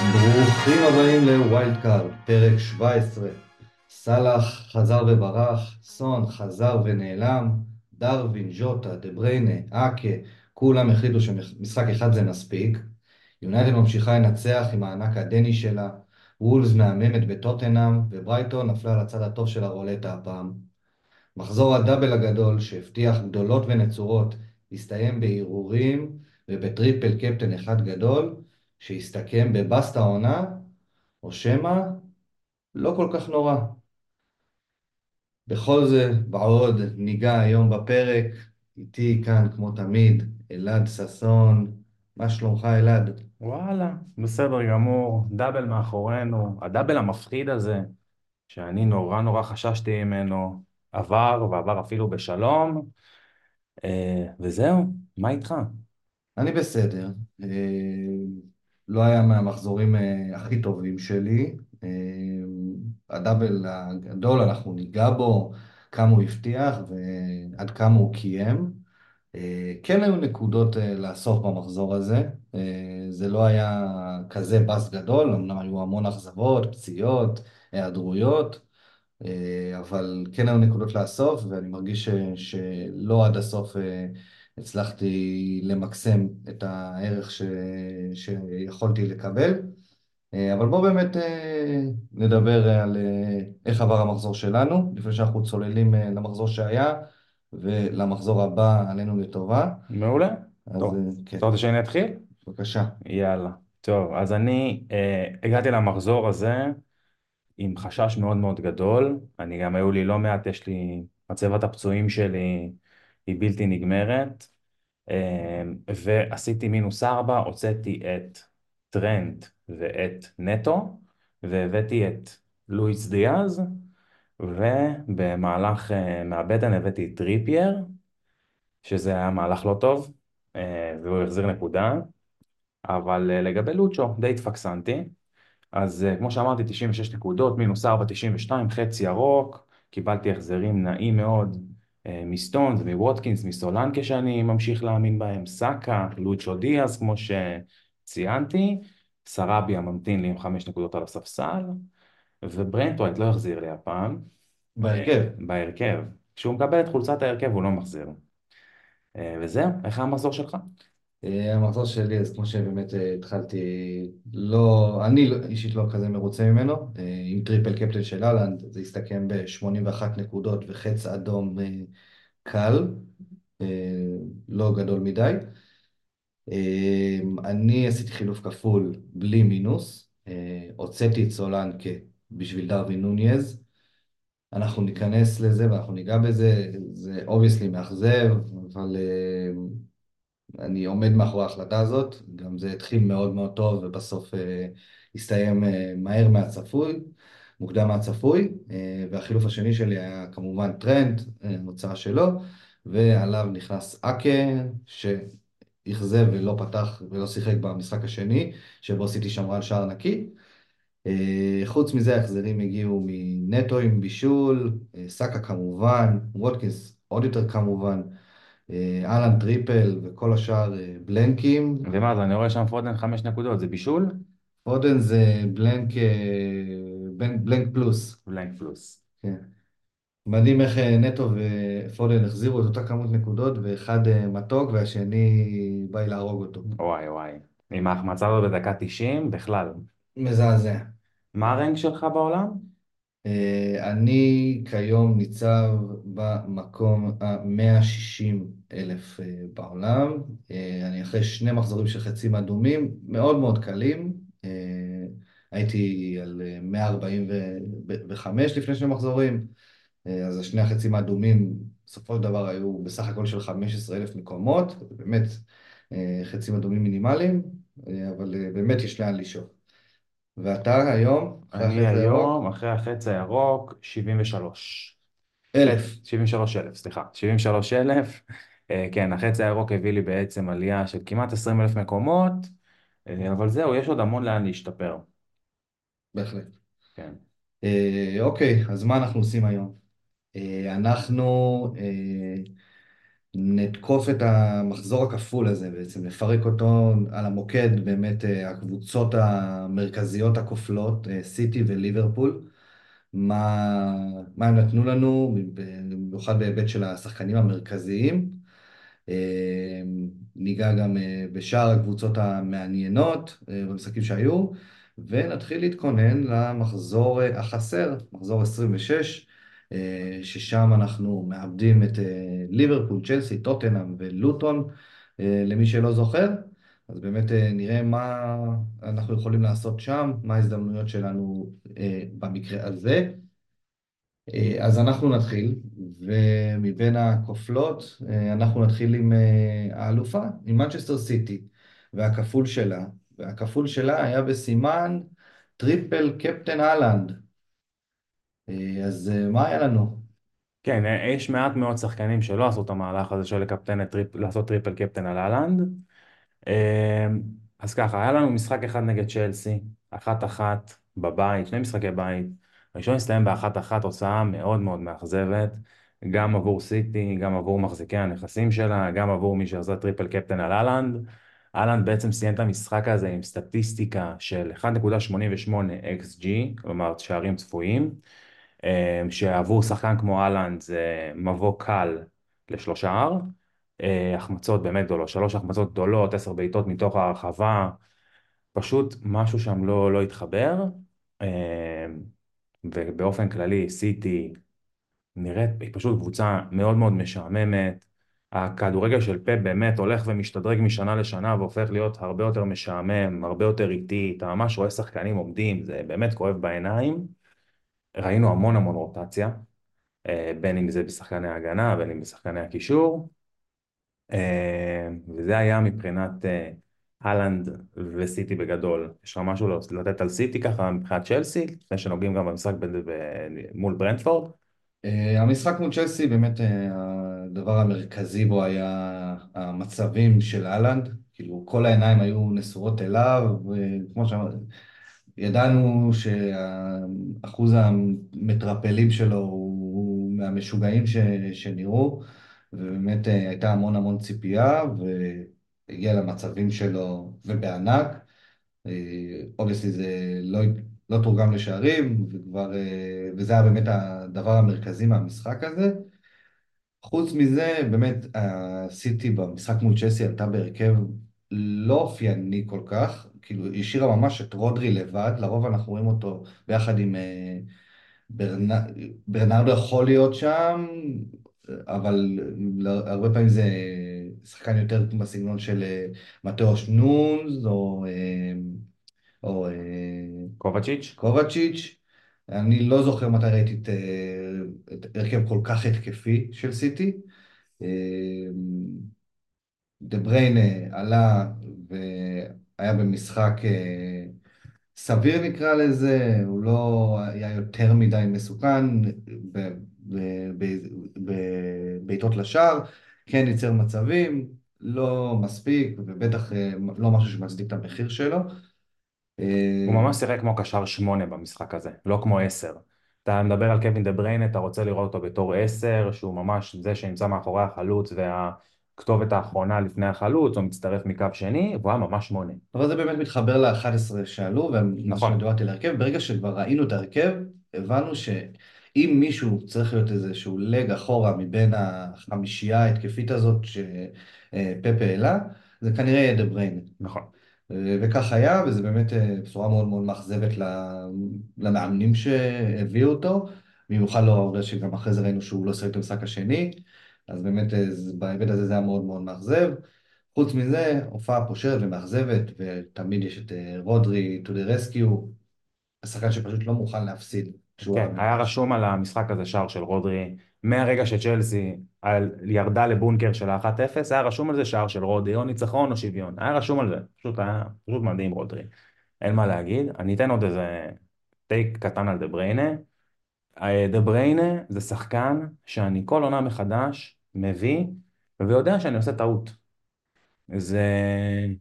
ברוכים הבאים ל wild card, פרק 17. סאלח חזר וברח, סון חזר ונעלם, דארווין, ז'וטה, דה בריינה, אקה, כולם החליטו שמשחק אחד זה מספיק. יונייטד ממשיכה לנצח עם הענק הדני שלה, וולס מהממת בטוטנאם, וברייטון נפלה על הצד הטוב של הרולטה הפעם. מחזור הדאבל הגדול שהבטיח גדולות ונצורות הסתיים בהרהורים ובטריפל קפטן אחד גדול, שהסתכם בבסטה עונה, או שמא לא כל כך נורא. בכל זה ועוד ניגע היום בפרק, איתי כאן כמו תמיד, אלעד ששון, מה שלומך אלעד? וואלה, בסדר גמור, דאבל מאחורינו, הדאבל המפחיד הזה, שאני נורא נורא חששתי ממנו, עבר, ועבר אפילו בשלום, אה, וזהו, מה איתך? אני בסדר. לא היה מהמחזורים אה, הכי טובים שלי. אה, הדאבל הגדול, אנחנו ניגע בו, כמה הוא הבטיח ועד כמה הוא קיים. אה, כן היו נקודות לאסוף במחזור הזה. זה לא היה כזה בס גדול, אמנם היו המון אכזבות, פציעות, היעדרויות, אבל כן היו נקודות לאסוף, ואני מרגיש ש, שלא עד הסוף הצלחתי למקסם את הערך ש... שיכולתי לקבל. אה, אבל בואו באמת אה, נדבר על אה, איך עבר המחזור שלנו, לפני שאנחנו צוללים למחזור שהיה, ולמחזור הבא עלינו לטובה. מעולה. אז טוב, כן. אתה רוצה שאני אתחיל? בבקשה. יאללה. טוב, אז אני אה, הגעתי למחזור הזה עם חשש מאוד מאוד גדול. אני גם היו לי לא מעט, יש לי, מצבת הפצועים שלי היא בלתי נגמרת, אמ, ועשיתי מינוס ארבע, הוצאתי את טרנט ואת נטו, והבאתי את לואיס דיאז, ובמהלך אה, מהבטן הבאתי את טריפייר, שזה היה מהלך לא טוב, אה, והוא החזיר נקודה, אבל אה, לגבי לוצ'ו די התפקסנתי, אז כמו שאמרתי 96 נקודות, מינוס 4, 92, חץ ירוק, קיבלתי החזרים נעים מאוד מסטונס, מווטקינס, מסולנקה שאני ממשיך להאמין בהם, סאקה, לוצ'ו דיאס כמו שציינתי, סרביה ממתין לי עם חמש נקודות על הספסל, וברנטווייט לא החזיר לי הפעם. בהרכב. אה, בהרכב. כשהוא מקבל את חולצת ההרכב הוא לא מחזיר. אה, וזהו, איך המחזור שלך? המחזור שלי, אז כמו שבאמת התחלתי, לא, אני לא, אישית לא כזה מרוצה ממנו, עם triple captain של האלנד, זה הסתכם ב-81 נקודות וחץ אדום קל, לא גדול מדי. אני עשיתי חילוף כפול בלי מינוס, הוצאתי את סולנקה בשביל דרווין נוניז, אנחנו ניכנס לזה ואנחנו ניגע בזה, זה obviously מאכזב, אבל אני עומד מאחורי ההחלטה הזאת, גם זה התחיל מאוד מאוד טוב ובסוף אה, הסתיים אה, מהר מהצפוי, מוקדם מהצפוי, אה, והחילוף השני שלי היה כמובן טרנט, אה, מוצאה שלו, ועליו נכנס אקה, שאכזב ולא פתח ולא שיחק במשחק השני, שבו עשיתי שמרן שער נקי. אה, חוץ מזה ההחזרים הגיעו מנטו עם בישול, אה, סאקה כמובן, ווטקינס עוד יותר כמובן, האלנד triple וכל השאר אה, blank ים. ומה זה, אני רואה שם פודן חמש נקודות, זה בישול? פודן זה blank, אה, blank פלוס. blank פלוס. כן. מדהים איך נטו ופודן החזירו את אותה כמות נקודות, ואחד מתוק והשני בא להרוג אותו. וואי וואי. עם ההחמצה הזאת בדקה 90, בכלל. מזעזע. מה הרנק שלך בעולם? אה, אני כיום ניצב במקום ה-160 אלף אה, בעולם. אה, אני אחרי שני מחזורים של חצים אדומים, מאוד מאוד קלים. הייתי על 145 לפני שני מחזורים, אז שני החצים האדומים בסופו של דבר היו בסך הכל של 15 אלף מקומות, באמת חצים אדומים מינימליים, אבל באמת יש לאן לשאוף. ואתה היום? אני היום, אחרי החץ הירוק, 73. אלף. 73 אלף, סליחה. 73 אלף. אה, כן, החץ הירוק הביא לי בעצם עלייה של כמעט 20 אלף מקומות, אה, אבל זהו, יש עוד המון לאן להשתפר. בהחלט. כן. אה, אוקיי, אז מה אנחנו עושים היום? אנחנו נתקוף את המחזור הכפול הזה בעצם, לפרק אותו על המוקד, באמת אה, הקבוצות המרכזיות הכופלות, אה, סיטי וליברפול, מה, מה הם נתנו לנו, במיוחד בהיבט של השחקנים המרכזיים. אה, ניגע גם בשאר הקבוצות המעניינות במשחקים שהיו, ונתחיל להתכונן למחזור החסר, מחזור 26. אה, ששם אנחנו מאבדים את אה, ליברפול, צ'לסי, טוטנאם ולוטון, אה, למי שלא זוכר. אז באמת נראה מה אנחנו יכולים לעשות שם, מה ההזדמנויות שלנו במקרה הזה. אז אנחנו נתחיל, ומבין הכופלות, אנחנו נתחיל עם האלופה, עם מנצ'סטר סיטי, והכפול שלה, והכפול שלה היה בסימן Triple captain האלנד. אה, אז אה, מה היה לנו? כן, אה, יש מעט מאוד שחקנים שלא עשו את המהלך הזה של ל captain trip, לעשות triple captain על האלנד. אז ככה, היה לנו משחק אחד נגד צ'לסי, אחת אחת בבית, שני משחקי בית. הראשון הסתיים באחת אחת, תוצאה מאוד מאוד מאכזבת, גם עבור סיטי, גם עבור מחזיקי הנכסים שלה, גם עבור מי שעשה triple captain על האלנד. אהלנד בעצם סיים את המשחק הזה עם סטטיסטיקה של 1.88 XG, כלומר שערים צפויים. אה, שעבור שחקן כמו אהלנד זה מבוא קל לשלושה R, אה, החמצות באמת גדולות, שלוש החמצות גדולות, עשר בעיטות מתוך הרחבה, פשוט משהו שם לא, לא התחבר, אה, ובאופן כללי סיטי נראית, היא פשוט קבוצה מאוד מאוד משעממת, הכדורגל של פפ באמת הולך ומשתדרג משנה לשנה והופך להיות הרבה יותר משעמם, הרבה יותר איטי, אתה ממש רואה שחקנים עומדים, זה באמת כואב בעיניים. ראינו המון המון רוטציה, אה, בין אם זה בשחקני ההגנה, בין אם בשחקני הקישור, אה, וזה היה מבחינת אה, הלנד וסיטי בגדול. יש לך משהו לתת על סיטי ככה מבחינת צ'לסי, לפני שנוגעים גם במשחק מול ברנדפורד? המשחק מול צ'לסי, באמת הדבר המרכזי בו היה המצבים של אהלנד, כאילו כל העיניים היו נשואות אליו, וכמו שאמרתי, ידענו שאחוז המטרפלים שלו הוא מהמשוגעים ש, שנראו, ובאמת אה, הייתה המון המון ציפייה, והגיע למצבים שלו ובענק. obviously אה, זה לא, לא תורגם לשערים, וכבר, אה, וזה היה באמת הדבר המרכזי מהמשחק הזה. חוץ מזה, באמת, הסיטי במשחק מול צ'לסי עלתה בהרכב לא אופייני כל כך, כאילו היא השאירה ממש את רודרי לבד, לרוב אנחנו רואים אותו ביחד עם אה, ברנ... ברנרדו יכול להיות שם, אבל הרבה פעמים זה שחקן יותר בסגנון של אה, מתאוש נונס או, אה, או קובצ'יץ'. קובצ'יץ'. אני לא זוכר מתי ראיתי את, את הרכב כל כך התקפי של סיטי. דה בריינה עלה והיה במשחק אה, סביר נקרא לזה, הוא לא היה יותר מדי מסוכן בבעיטות לשער, כן ייצר מצבים, לא מספיק ובטח אה, לא משהו שמצדיק את המחיר שלו. הוא ממש שיחק כמו קשר שמונה במשחק הזה, לא כמו עשר. אתה מדבר על קווין דה בריין, אתה רוצה לראות אותו בתור עשר, שהוא ממש זה שנמצא מאחורי החלוץ וה... הכתובת האחרונה לפני החלוץ, או מצטרף מקו שני, והוא היה ממש שמונה. אבל זה באמת מתחבר ל-11 שעלו, נכון. דיברתי להרכב, ברגע שכבר ראינו את ההרכב, הבנו שאם מישהו צריך להיות איזשהו לג אחורה מבין החמישייה ההתקפית הזאת שפפה העלה, זה כנראה יהיה דה בריין. נכון. וכך היה, וזה באמת אה, בשורה מאוד מאוד מאכזבת למאמנים שהביאו אותו, במיוחד לא הרבה שגם אחרי זה ראינו שהוא לא עושה את המשחק השני. אז באמת אה, בהיבט הזה זה היה מאוד מאוד מאכזב. חוץ מזה, הופעה פושרת ומאכזבת, ותמיד יש את אה, רודרי to the rescue, השחקן שפשוט לא מוכן להפסיד. כן, היה רשום על המשחק הזה שער של רודרי, מהרגע שצ'לסי ירדה לבונקר של ה-1-0, היה רשום על זה שער של רודרי, או ניצחון או שוויון, היה רשום על זה, פשוט היה פשוט מדהים רודרי, אין מה להגיד. אני אתן עוד איזה take קטן על דה בריינה. דה בריינה זה שחקן שאני כל עונה מחדש מביא ויודע שאני עושה טעות. זה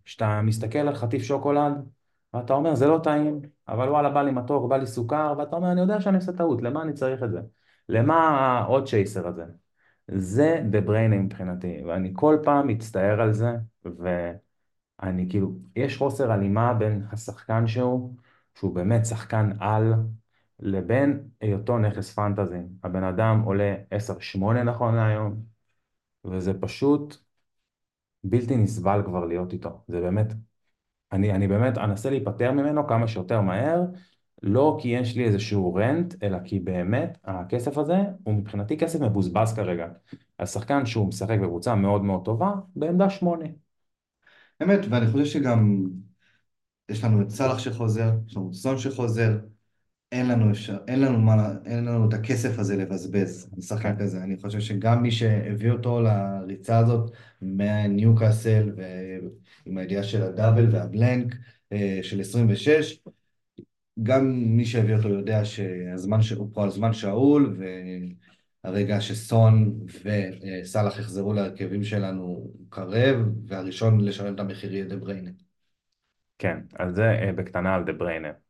שאתה מסתכל על חטיף שוקולד ואתה אומר זה לא טעים אבל וואלה בא לי מתוק, בא לי סוכר ואתה אומר אני יודע שאני עושה טעות, למה אני צריך את זה? למה העוד צ'ייסר הזה? זה דה בריינה מבחינתי, ואני כל פעם מצטער על זה, ואני כאילו, יש חוסר הלימה בין השחקן שהוא, שהוא באמת שחקן על, לבין היותו נכס פנטזי. הבן אדם עולה 10-8 נכון להיום, וזה פשוט בלתי נסבל כבר להיות איתו. זה באמת, אני, אני באמת אנסה להיפטר ממנו כמה שיותר מהר, לא כי יש לי איזשהו רנט, אלא כי באמת הכסף הזה הוא מבחינתי כסף מבוזבז כרגע. השחקן שהוא משחק בקבוצה מאוד מאוד טובה, בעמדה שמונה. אמת, ואני חושב שגם יש לנו את סאלח שחוזר, יש לנו את סון שחוזר, אין לנו אין לנו מה, אין לנו את הכסף הזה לבזבז על שחקן כן, כזה. אני חושב שגם מי שהביא אותו לריצה הזאת מניוקאסל, ועם הידיעה של הדאבל והבלנק אה, של 26, גם מי שהביא אותו יודע שהזמן שהוא פה על זמן שאול, והרגע שסון וסאלח יחזרו להרכבים שלנו קרב, והראשון לשלם את המחיר יהיה דה בריינה. כן, אז זה אה, בקטנה על דה בריינה.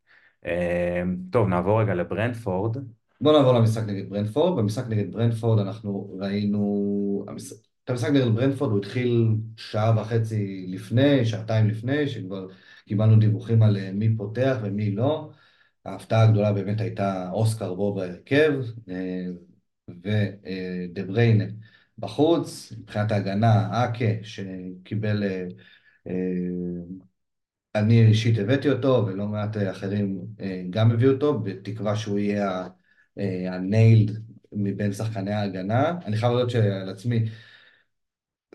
אה, טוב, נעבור רגע לברנטפורד. בוא נעבור למשחק נגד ברנטפורד. במשחק נגד ברנטפורד אנחנו ראינו... את המשחק נגד ברנטפורד הוא התחיל שעה וחצי לפני, שעתיים לפני, שכבר קיבלנו דיווחים על אה, מי פותח ומי לא. ההפתעה הגדולה באמת הייתה אוסקר בו בהרכב, אה, ודה בריינה בחוץ. מבחינת ההגנה, אקה שקיבל... אה, אני אישית הבאתי אותו, ולא מעט אחרים אה, גם הביאו אותו, בתקווה שהוא יהיה הניילד מבין שחקני ההגנה. אני חייב לדעת שעל עצמי,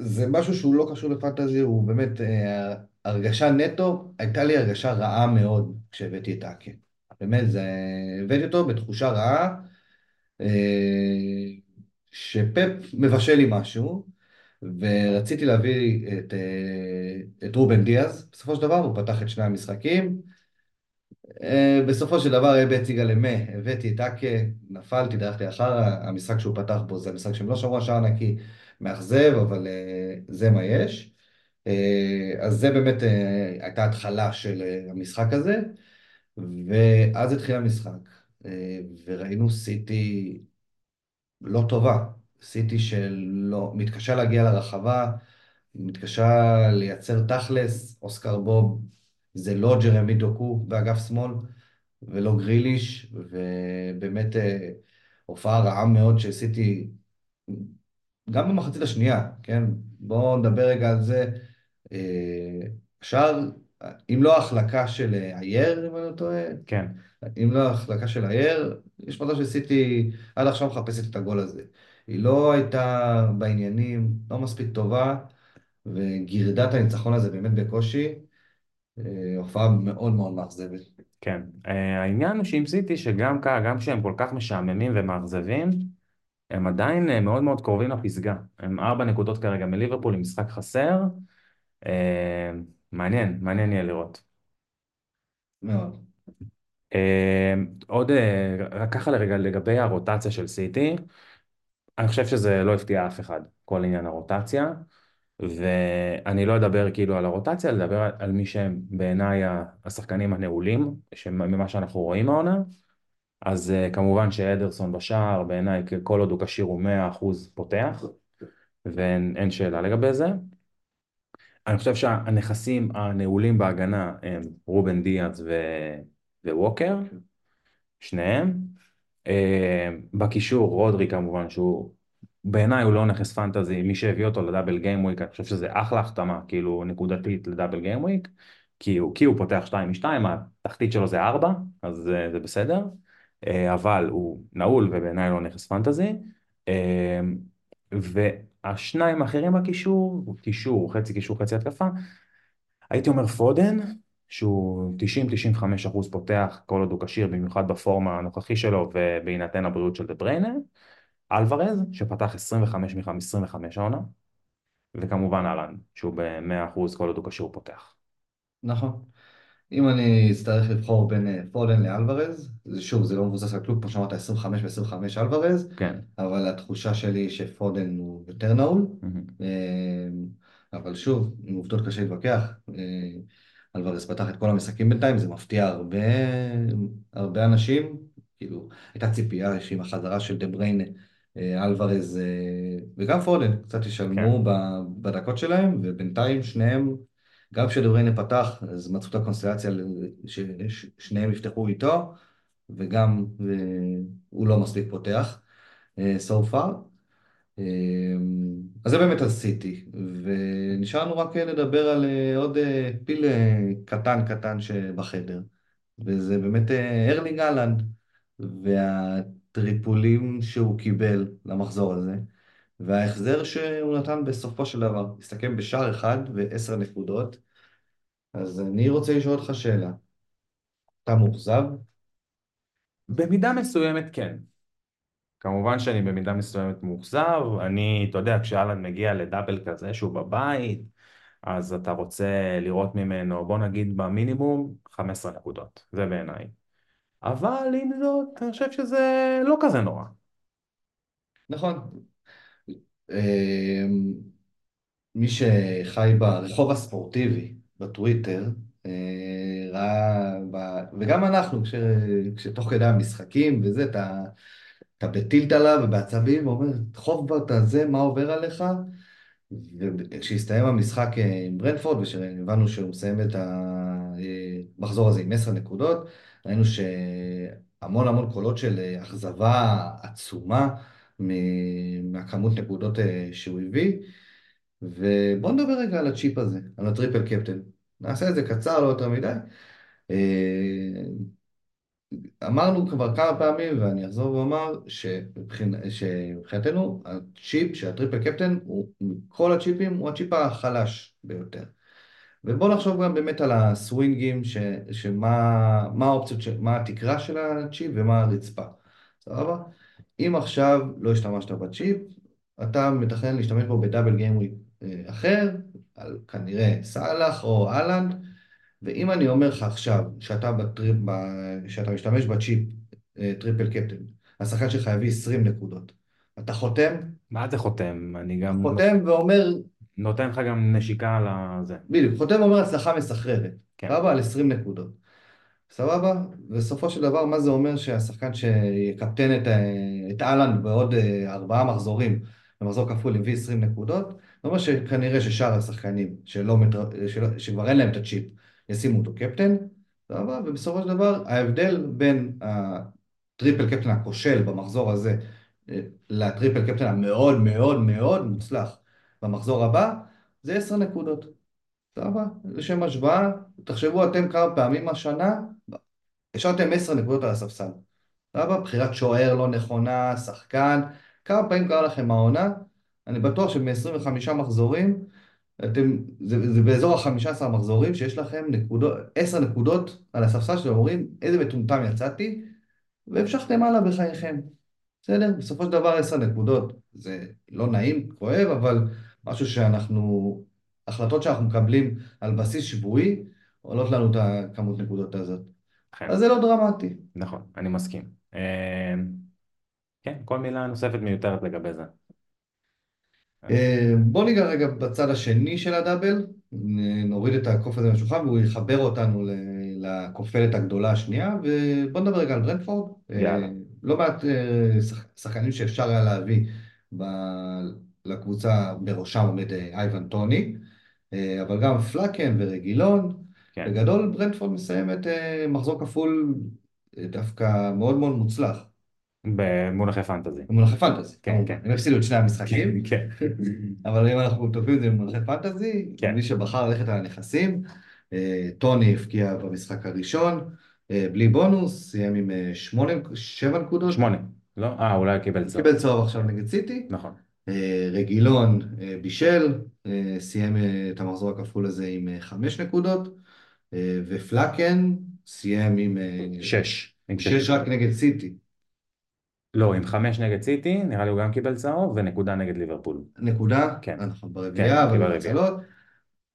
זה משהו שהוא לא קשור לפנטזי, הוא באמת אה, הרגשה נטו, הייתה לי הרגשה רעה מאוד כשהבאתי את האקה. באמת, זה, הבאתי אותו בתחושה רעה, אה, שפפ מבשל לי משהו, ורציתי להביא את, את רובן דיאז, בסופו של דבר הוא פתח את שני המשחקים. בסופו של דבר אבא הציגה למה, הבאתי את אקה, נפלתי, דרכתי אחר, המשחק שהוא פתח בו זה המשחק שהם לא שמרו השער נקי, מאכזב, אבל זה מה יש. אז זה באמת הייתה התחלה של המשחק הזה, ואז התחיל המשחק, וראינו סיטי לא טובה, סיטי שלא, מתקשה להגיע לרחבה, מתקשה לייצר תכלס, אוסקר בוב זה לא ג'רמי דוקו באגף שמאל, ולא גריליש, ובאמת אה, הופעה רעה מאוד שעשיתי גם במחצית השנייה, כן? בואו נדבר רגע על זה. אה, אפשר, אם לא ההחלקה של אייר, אם אני לא טועה, כן. אם לא ההחלקה של אייר, יש מצב שסיטי עד עכשיו מחפשת את הגול הזה. היא לא הייתה בעניינים, לא מספיק טובה, וגירדה את הניצחון הזה באמת בקושי. אה, הופעה מאוד מאוד מאכזבת. כן, אה, העניין הוא שעם סיטי שגם גם כשהם כל כך משעממים ומאכזבים, הם עדיין אה, מאוד מאוד קרובים לפסגה. הם ארבע נקודות כרגע מליברפול עם משחק חסר. מעניין, מעניין יהיה לראות. מאוד. עוד, ככה לרגע לגבי הרוטציה של סיטי, אני חושב שזה לא הפתיע אף אחד, כל עניין הרוטציה. ואני לא אדבר כאילו על הרוטציה, לדבר על מי שהם בעיניי השחקנים הנעולים, ממה שאנחנו רואים העונה. אז uh, כמובן שאדרסון בשער, בעיניי כל עוד הוא כשיר הוא 100% פותח, ואין שאלה לגבי זה. אני חושב שהנכסים הנעולים בהגנה הם רובן דיאז ו... וווקר, שניהם. Uh, בקישור רודרי כמובן שהוא בעיניי הוא לא נכס פנטזי, מי שהביא אותו לדאבל גיים וויק, אני חושב שזה אחלה החתמה, כאילו נקודתית לדאבל גיים וויק, כי הוא, כי הוא פותח 2 מ-2, התחתית שלו זה 4, אז זה, זה בסדר, אה, אבל הוא נעול ובעיניי לא נכס פנטזי, אה, והשניים האחרים בקישור, קישור, חצי קישור, חצי התקפה, הייתי אומר פודן, שהוא 90-95 אחוז פותח כל עוד הוא כשיר, במיוחד בפורמה הנוכחי שלו ובהינתן הבריאות של דה בריינה. אלוורז, שפתח 25 מ-25 העונה, וכמובן אהלן, שהוא ב-100% כל עוד הוא כשיר פותח. נכון. אם אני אצטרך לבחור בין אה, פודן לאלוורז, זה שוב, זה לא מבוסס על כלום, כמו שאמרת, 25 ו-25 אלוורז, כן. אבל התחושה שלי היא שפודן הוא יותר נעול, mm-hmm. אבל שוב, עם עובדות קשה להתווכח. אלוורז פתח את כל המשחקים בינתיים, זה מפתיע הרבה, הרבה אנשים, כאילו, הייתה ציפייה שעם החזרה של דה בריינה אה, אלוורז אה, וגם פודן קצת ישלמו כן. בדקות שלהם, ובינתיים שניהם, גם כשדבריינה פתח, אז מצאו את הקונסטלציה ששניהם יפתחו איתו, וגם אה, הוא לא מספיק פותח, so far. אה, אז זה באמת עשיתי, ונשארנו רק לדבר על אה, עוד אה, פיל אה, קטן קטן שבחדר, וזה באמת ארלינג אהלנד, והטריפולים שהוא קיבל למחזור הזה, וההחזר שהוא נתן בסופו של דבר, הסתכם בשער אחד ועשר נקודות, אז אני רוצה לשאול אותך שאלה, אתה מאוכזב? במידה מסוימת כן. כמובן שאני במידה מסוימת מאוכזב, אני, אתה יודע, כשאלן מגיע לדאבל כזה שהוא בבית, אז אתה רוצה לראות ממנו, בוא נגיד במינימום 15 נקודות, זה בעיניי. אבל עם זאת, אני חושב שזה לא כזה נורא. נכון. אה, מי שחי ברחוב הספורטיבי, בטוויטר, אה, ראה. וגם אנחנו, כש... כשתוך כדי המשחקים וזה, אתה, אתה בטילט עליו ובעצבים, ואומר, דחוף כבר את הזה, מה עובר עליך? וכשהסתיים המשחק אה, עם ברנפורד, ושהבנו שהוא מסיים את המחזור הזה עם עשר נקודות, ראינו שהמון המון קולות של אה, אכזבה עצומה מהכמות נקודות שהוא הביא. ובואו נדבר רגע על הצ'יפ הזה, על הטריפל קפטן. נעשה את זה קצר, לא יותר מדי. אמרנו כבר כמה פעמים, ואני אחזור ואומר, שמבחינת, שמבחינתנו, הצ'יפ של ה triple captain, הוא, מכל ה chips, הוא הצ'יפ החלש ביותר. ובואו נחשוב גם באמת על הסווינגים, ש, שמה מה האופציות, ש, מה התקרה של הצ'יפ ומה הרצפה. סבבה? אם עכשיו לא השתמשת בצ'יפ, אתה מתכנן להשתמש בו ב double gameweek אה, אחר, על כנראה סאלח או האלנד, ואם אני אומר לך עכשיו שאתה, ב-trip, ב, שאתה משתמש בצ'יפ אה, triple captain, השחקן שלך יביא 20 נקודות, אתה חותם? מה זה חותם? אני גם חותם ואומר, נותן לך גם נשיקה על הזה. בדיוק, חותם ואומר הצלחה מסחררת, כן. סבבה? על 20 נקודות. סבבה? בסופו של דבר, מה זה אומר שהשחקן שקפטן את, אה, את האלנד בעוד ארבעה מחזורים, במחזור כפול הביא 20 נקודות, זה אומר שכנראה ששאר השחקנים שלא, שלא, שכבר אין להם את הצ'יפ, ישימו אותו captain, סבבה? ובסופו של דבר ההבדל בין ה triple captain הכושל במחזור הזה אה, ל triple captain המאוד מאוד מאוד מוצלח במחזור הבא, זה 10 נקודות. סבבה? לשם השוואה, תחשבו אתם כמה פעמים השנה השארתם 10 נקודות על הספסל. סבבה? בחירת שוער לא נכונה, שחקן, כמה פעמים קרה לכם העונה? אני בטוח שב-25 מחזורים, אתם, זה, זה באזור ה-15 מחזורים שיש לכם נקודות, 10 נקודות על הספסל שאתם אומרים, איזה מטומטם יצאתי, והמשכתם הלאה בחייכם. בסדר? בסופו של דבר 10 נקודות. זה לא נעים, כואב, אבל משהו שאנחנו, החלטות שאנחנו מקבלים על בסיס שבועי, עולות לנו את הכמות נקודות הזאת. אכן. אז זה לא דרמטי. נכון, אני מסכים. אה, כן, כל מילה נוספת מיותרת לגבי זה. אה, בוא ניגע רגע בצד השני של הדאבל, נוריד את הקוף הזה מהשולחן והוא יחבר אותנו לקופלת הגדולה השנייה, ובוא נדבר רגע על ברנדפורד. אה. לא מעט אה, שחקנים שאפשר היה להביא לקבוצה, בראשם עומד אייבן טוני, אבל גם פלאקן ורגילון. כן. בגדול ברנדפורד מסיימת מחזור כפול דווקא מאוד מאוד מוצלח. במונחי פנטזי. במונחי פנטזי, כן, כן. הם הפסידו את שני המשחקים, כן. אבל אם אנחנו תופעים את זה במונחי פנטזי, כן. מי שבחר ללכת על הנכסים, אה, טוני הבקיע במשחק הראשון, אה, בלי בונוס, סיים עם אה, שמונה, שבע נקודות. שמונה, לא? אה, אולי קיבל צהוב. קיבל צהוב עכשיו נגד סיטי. נכון. רגילון בישל, סיים את המחזור הכפול הזה עם חמש נקודות, ופלאקן סיים עם... שש. שש רק נגד סיטי. לא, עם חמש נגד סיטי, נראה לי הוא גם קיבל צהוב, ונקודה נגד ליברפול. נקודה? כן. נכון, ברביעייה, כן, קיבל ובהצלות.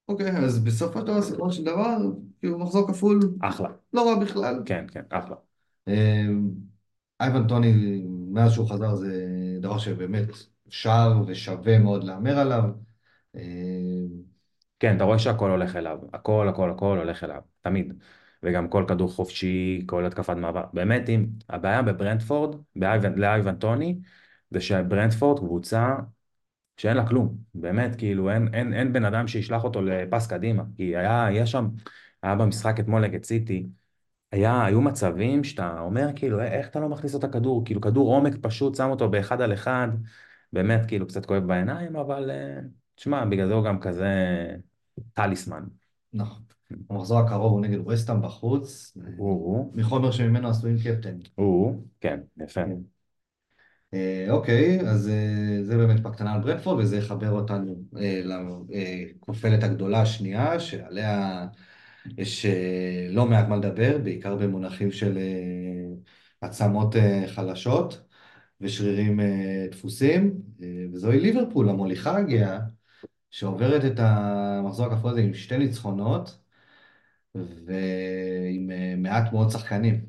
אוקיי, אז בסופו של דבר, סיפור של דבר, כאילו מחזור כפול, אחלה. לא רע בכלל. כן, כן, אחלה. אמ, אייבן טוני, מאז שהוא חזר, זה דבר שבאמת אפשר ושווה מאוד להמר עליו. אמ, כן, אתה רואה שהכל הולך אליו. הכל, הכל, הכל הולך אליו. תמיד. וגם כל כדור חופשי, כל התקפת מעבר. באמת, אם הבעיה בברנדפורד, לאייבן טוני, זה שברנדפורד קבוצה שאין לה כלום, באמת, כאילו אין, אין, אין בן אדם שישלח אותו לפס קדימה, כי היה, היה שם, היה במשחק אתמול נגד סיטי, היה, היו מצבים שאתה אומר כאילו, "אה, איך אתה לא מכניס את הכדור, כאילו כדור עומק פשוט, שם אותו באחד על אחד, באמת כאילו קצת כואב בעיניים, אבל אה, תשמע, בגלל זה הוא גם כזה טליסמן. נכון. המחזור הקרוב הוא נגד וסטאם בחוץ, מחומר שממנו עשויים קפטן. כן, יפה. אה, אוקיי, אז אה, זה באמת בקטנה על ברנדפורד, וזה יחבר אותנו אה, לכופלת הגדולה השנייה, שעליה יש לא מעט מה לדבר, בעיקר במונחים של עצמות חלשות ושרירים דפוסים, וזוהי ליברפול, המוליכה הגאה, שעוברת את המחזור הכפול הזה עם שתי ניצחונות ועם אה, מעט מאוד שחקנים.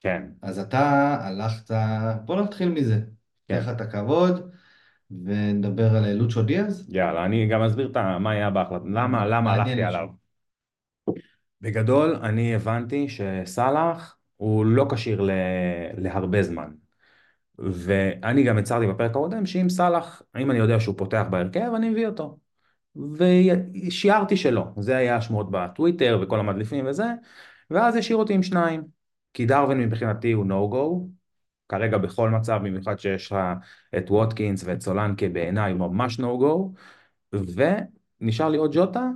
כן, אז אתה הלכת, בוא נתחיל מזה. כן. לך את הכבוד, ונדבר על לוצ'ו דיאז. יאללה, אני גם אסביר את מה היה בהחלטה, למה, למה הלכתי. עליו. בגדול, אני הבנתי שסאלח הוא לא כשיר ל... להרבה זמן. ואני גם הצהרתי בפרק הקודם שאם סאלח, אם אני יודע שהוא פותח בהרכב, אני מביא אותו. ושיערתי שלא, זה היה השמועות בטוויטר וכל המדליפים וזה, ואז השאיר אותי עם שניים. כי דרווין מבחינתי הוא no-go, כרגע בכל מצב, במיוחד שיש לך את ווטקינס ואת סולנקה בעיניי הוא ממש no-go, ונשאר לי או ג'וטה